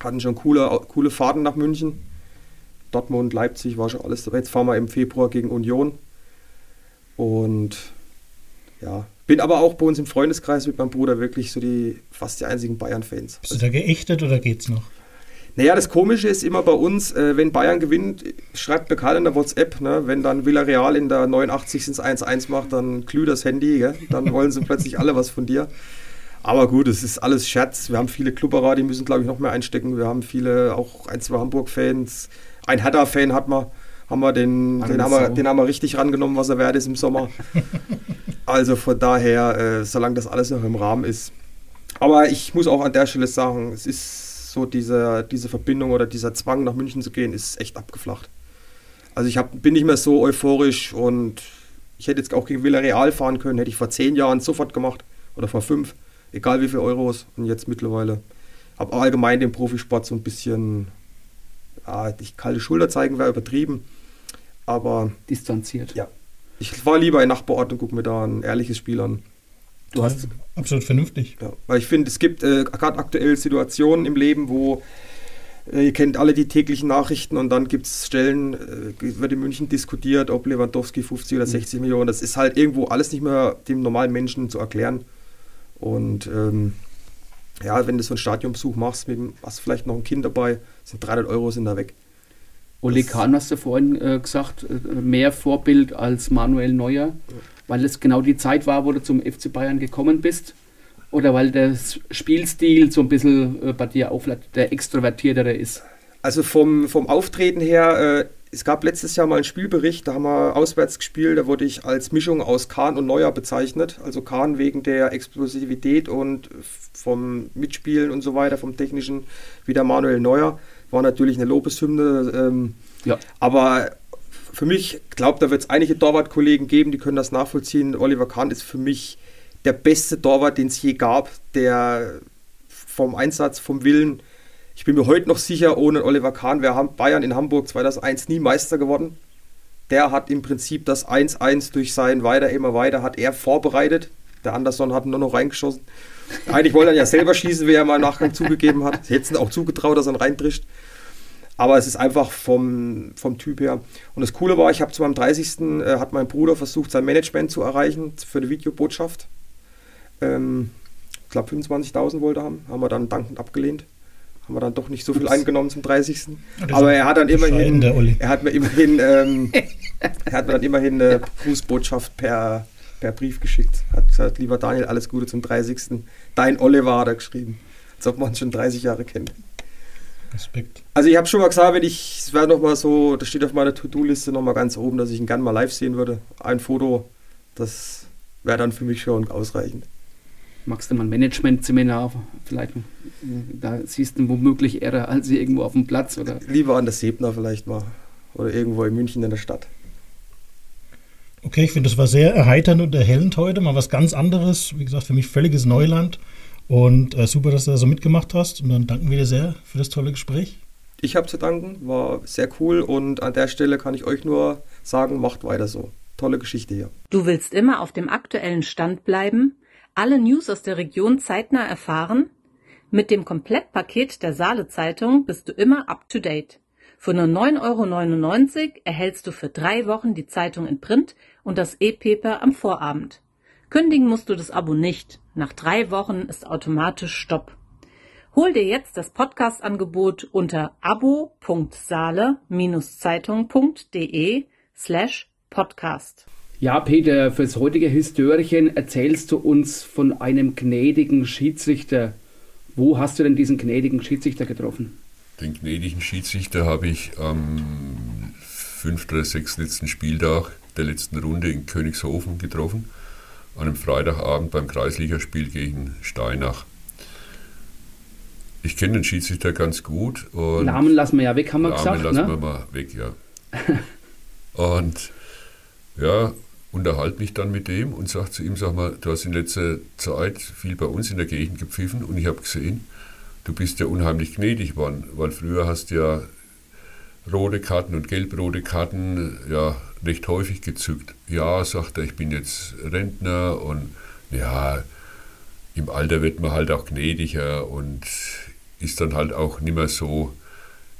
Hatten schon coole, coole Fahrten nach München. Dortmund, Leipzig war schon alles dabei. Jetzt fahren wir im Februar gegen Union. Und ja, bin aber auch bei uns im Freundeskreis mit meinem Bruder wirklich so die fast die einzigen Bayern-Fans. Bist du da geächtet oder geht's noch? Naja, das Komische ist immer bei uns, äh, wenn Bayern gewinnt, schreibt mir keiner in der WhatsApp, ne? wenn dann Villarreal in der 89 ins 1-1 macht, dann glüht das Handy, gell? dann [LAUGHS] wollen sie plötzlich alle was von dir. Aber gut, es ist alles Scherz. Wir haben viele Klubberer, die müssen, glaube ich, noch mehr einstecken. Wir haben viele, auch ein, zwei Hamburg-Fans. Ein Hertha-Fan hat man, haben wir den, den, haben wir, den haben wir richtig rangenommen, was er wert ist im Sommer. [LAUGHS] also von daher, äh, solange das alles noch im Rahmen ist. Aber ich muss auch an der Stelle sagen, es ist so diese, diese Verbindung oder dieser Zwang nach München zu gehen, ist echt abgeflacht. Also ich hab, bin nicht mehr so euphorisch und ich hätte jetzt auch gegen Villarreal fahren können, hätte ich vor zehn Jahren sofort gemacht oder vor fünf, egal wie viele Euros. Und jetzt mittlerweile habe allgemein den Profisport so ein bisschen, ja, die kalte Schulter zeigen wäre übertrieben, aber Distanziert. ja, ich fahre lieber in Nachbarort und gucke mir da ein ehrliches Spiel an. Du hast Ja, absolut vernünftig. ja, weil ich finde, es gibt äh, gerade aktuell Situationen im Leben, wo äh, ihr kennt alle die täglichen Nachrichten und dann gibt es Stellen, äh, wird in München diskutiert, ob Lewandowski 50 oder 60 Millionen, das ist halt irgendwo alles nicht mehr dem normalen Menschen zu erklären. Und ähm, ja, wenn du so einen Stadionbesuch machst, mit, hast vielleicht noch ein Kind dabei, sind 300 Euro sind da weg. Oli Das- Kahn hast du vorhin äh, gesagt, äh, mehr Vorbild als Manuel Neuer, weil es genau die Zeit war, wo du zum FC Bayern gekommen bist. Oder weil der Spielstil so ein bisschen äh, bei dir auch der extrovertiertere ist. Also vom, vom Auftreten her, äh, es gab letztes Jahr mal einen Spielbericht, da haben wir auswärts gespielt, da wurde ich als Mischung aus Kahn und Neuer bezeichnet. Also Kahn wegen der Explosivität und vom Mitspielen und so weiter, vom technischen, wie der Manuel Neuer. War natürlich eine Lobeshymne. Ähm, Ja. aber für mich, ich glaube, da wird es einige Torwartkollegen geben, die können das nachvollziehen. Oliver Kahn ist für mich der beste Torwart, den es je gab, der vom Einsatz, vom Willen. Ich bin mir heute noch sicher, ohne Oliver Kahn wäre Bayern in Hamburg 2001 nie Meister geworden. Der hat im Prinzip das 1-1 durch sein Weiter, immer weiter, hat er vorbereitet. Der Anderson hat nur noch reingeschossen. Eigentlich wollte er ja selber schießen, wie er mal im Nachgang zugegeben hat. Hätten es auch zugetraut, dass er ihn reintrischt. Aber es ist einfach vom, vom Typ her. Und das Coole war, ich habe zu meinem 30. Äh, hat mein Bruder versucht, sein Management zu erreichen für eine Videobotschaft. Ähm, ich glaube 25.000 wollte haben. Haben wir dann dankend abgelehnt. Haben wir dann doch nicht so viel Ups. eingenommen zum 30. Ja, das Aber er hat dann immerhin, er hat mir immerhin, ähm, er hat mir dann immerhin eine [LAUGHS] Grußbotschaft per, per Brief geschickt. Hat gesagt, lieber Daniel, alles Gute zum 30. Dein Oliver hat er geschrieben. Als ob man schon 30 Jahre kennt. Respekt. Also ich habe schon mal gesagt, wenn ich, es wäre nochmal so, das steht auf meiner To-Do-Liste nochmal ganz oben, dass ich ihn gerne mal live sehen würde. Ein Foto, das wäre dann für mich schon ausreichend. Magst du mal ein Management-Seminar vielleicht? Da siehst du womöglich eher als irgendwo auf dem Platz oder Lieber an der Sebner vielleicht mal. Oder irgendwo in München in der Stadt. Okay, ich finde, das war sehr erheiternd und erhellend heute. Mal was ganz anderes. Wie gesagt, für mich völliges Neuland. Und äh, super, dass du da so mitgemacht hast. Und dann danken wir dir sehr für das tolle Gespräch. Ich habe zu danken, war sehr cool und an der Stelle kann ich euch nur sagen, macht weiter so. Tolle Geschichte hier. Du willst immer auf dem aktuellen Stand bleiben, alle News aus der Region zeitnah erfahren? Mit dem Komplettpaket der Saale Zeitung bist du immer up to date. Für nur 9,99 Euro erhältst du für drei Wochen die Zeitung in Print und das E-Paper am Vorabend. Kündigen musst du das Abo nicht. Nach drei Wochen ist automatisch Stopp. Hol dir jetzt das Podcast-Angebot unter abo.saale-zeitung.de slash podcast. Ja, Peter, fürs heutige Histörchen erzählst du uns von einem gnädigen Schiedsrichter. Wo hast du denn diesen gnädigen Schiedsrichter getroffen? Den gnädigen Schiedsrichter habe ich am fünften oder sechsten letzten Spieltag der letzten Runde in Königshofen getroffen, an einem Freitagabend beim Kreisligaspiel gegen Steinach. Ich kenne den Schiedsrichter ganz gut. Namen lassen wir ja weg, haben wir Namen gesagt. lassen ne? wir mal weg, ja. [LAUGHS] und ja, unterhalte mich dann mit dem und sage zu ihm, sag mal, du hast in letzter Zeit viel bei uns in der Gegend gepfiffen und ich habe gesehen, du bist ja unheimlich gnädig geworden, weil früher hast du ja rote Karten und gelb-rote Karten ja recht häufig gezückt. Ja, sagt er, ich bin jetzt Rentner und ja, im Alter wird man halt auch gnädiger und ist dann halt auch nicht mehr so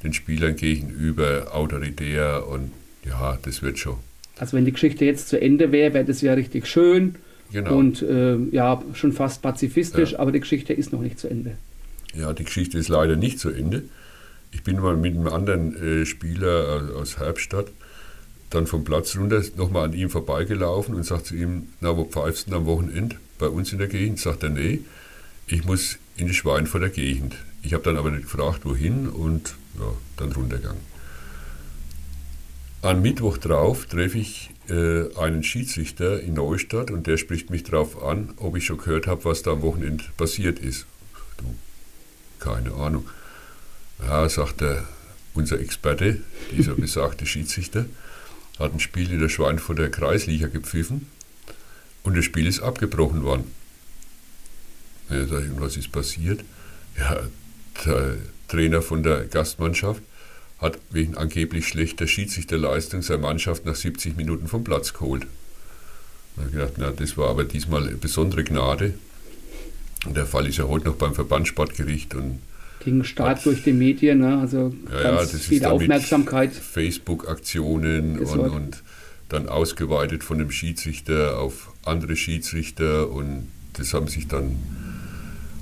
den Spielern gegenüber autoritär und ja, das wird schon. Also wenn die Geschichte jetzt zu Ende wäre, wäre das ja richtig schön Genau. und äh, ja, schon fast pazifistisch, Ja. aber die Geschichte ist noch nicht zu Ende. Ja, die Geschichte ist leider nicht zu Ende. Ich bin mal mit einem anderen äh, Spieler äh, aus Herbstadt dann vom Platz runter nochmal an ihm vorbeigelaufen und sagt zu ihm, na, wo pfeifst du denn am Wochenende bei uns in der Gegend? Sagt er, nee, ich muss in die Schwein vor der Gegend. Ich habe dann aber nicht gefragt, wohin und ja, dann runtergegangen. Am Mittwoch drauf treffe ich äh, einen Schiedsrichter in Neustadt und der spricht mich darauf an, ob ich schon gehört habe, was da am Wochenende passiert ist. Du, keine Ahnung. Ja, sagt er, unser Experte, dieser besagte Schiedsrichter, hat ein Spiel in der Schweinfurter Kreisliga gepfiffen und das Spiel ist abgebrochen worden. Ja, sag ich, und was ist passiert? Ja, der Trainer von der Gastmannschaft hat wegen angeblich schlechter Schiedsrichterleistung seine Mannschaft nach 70 Minuten vom Platz geholt. Da habe ich gedacht, na, das war aber diesmal besondere Gnade. Und der Fall ist ja heute noch beim Verbandssportgericht und Ging stark durch die Medien, ne? also ja, ja, ganz ist viel Aufmerksamkeit. Facebook-Aktionen und, und dann ausgeweitet von dem Schiedsrichter auf andere Schiedsrichter und das haben sich dann,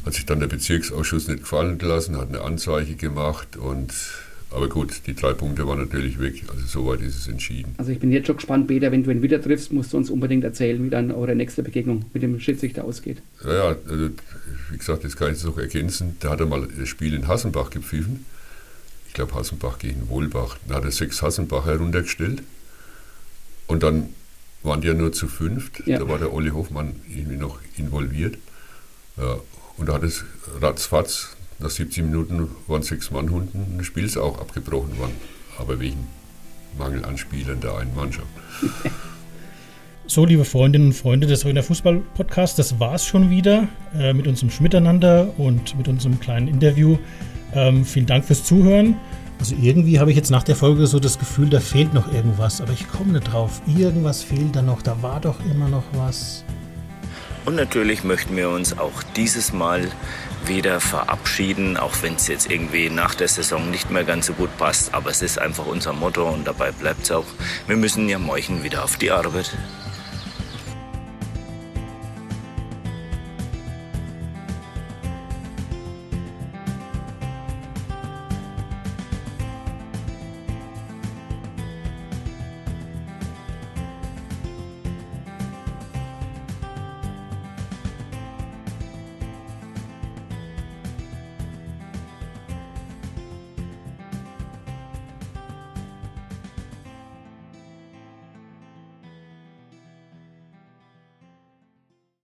hat sich dann der Bezirksausschuss nicht gefallen gelassen, hat eine Anzeige gemacht und aber gut, die drei Punkte waren natürlich weg, also soweit ist es entschieden. Also ich bin jetzt schon gespannt, Peter, wenn du ihn wieder triffst, musst du uns unbedingt erzählen, wie dann eure nächste Begegnung mit dem Schiedsrichter ausgeht. Ja, ja, also, wie gesagt, das kann ich noch ergänzen. Da hat er mal das Spiel in Hassenbach gepfiffen. Ich glaube, Hassenbach gegen Wohlbach. Da hat er sechs Hassenbacher heruntergestellt. Und dann waren die ja nur zu fünft. Ja. Da war der Olli Hoffmann irgendwie noch involviert. Ja, und da hat es ratzfatz, nach 70 Minuten waren sechs Mann unten und das Spiel ist auch abgebrochen worden. Aber wegen Mangel an Spielern der einen Mannschaft. [LAUGHS] So, liebe Freundinnen und Freunde des Röner Fußball Podcasts, das war's schon wieder äh, mit unserem Schmiteinander und mit unserem kleinen Interview. Ähm, vielen Dank fürs Zuhören. Also irgendwie habe ich jetzt nach der Folge so das Gefühl, da fehlt noch irgendwas, aber ich komme nicht drauf. Irgendwas fehlt da noch, da war doch immer noch was. Und natürlich möchten wir uns auch dieses Mal wieder verabschieden, auch wenn es jetzt irgendwie nach der Saison nicht mehr ganz so gut passt. Aber es ist einfach unser Motto und dabei bleibt es auch. Wir müssen ja morgen wieder auf die Arbeit.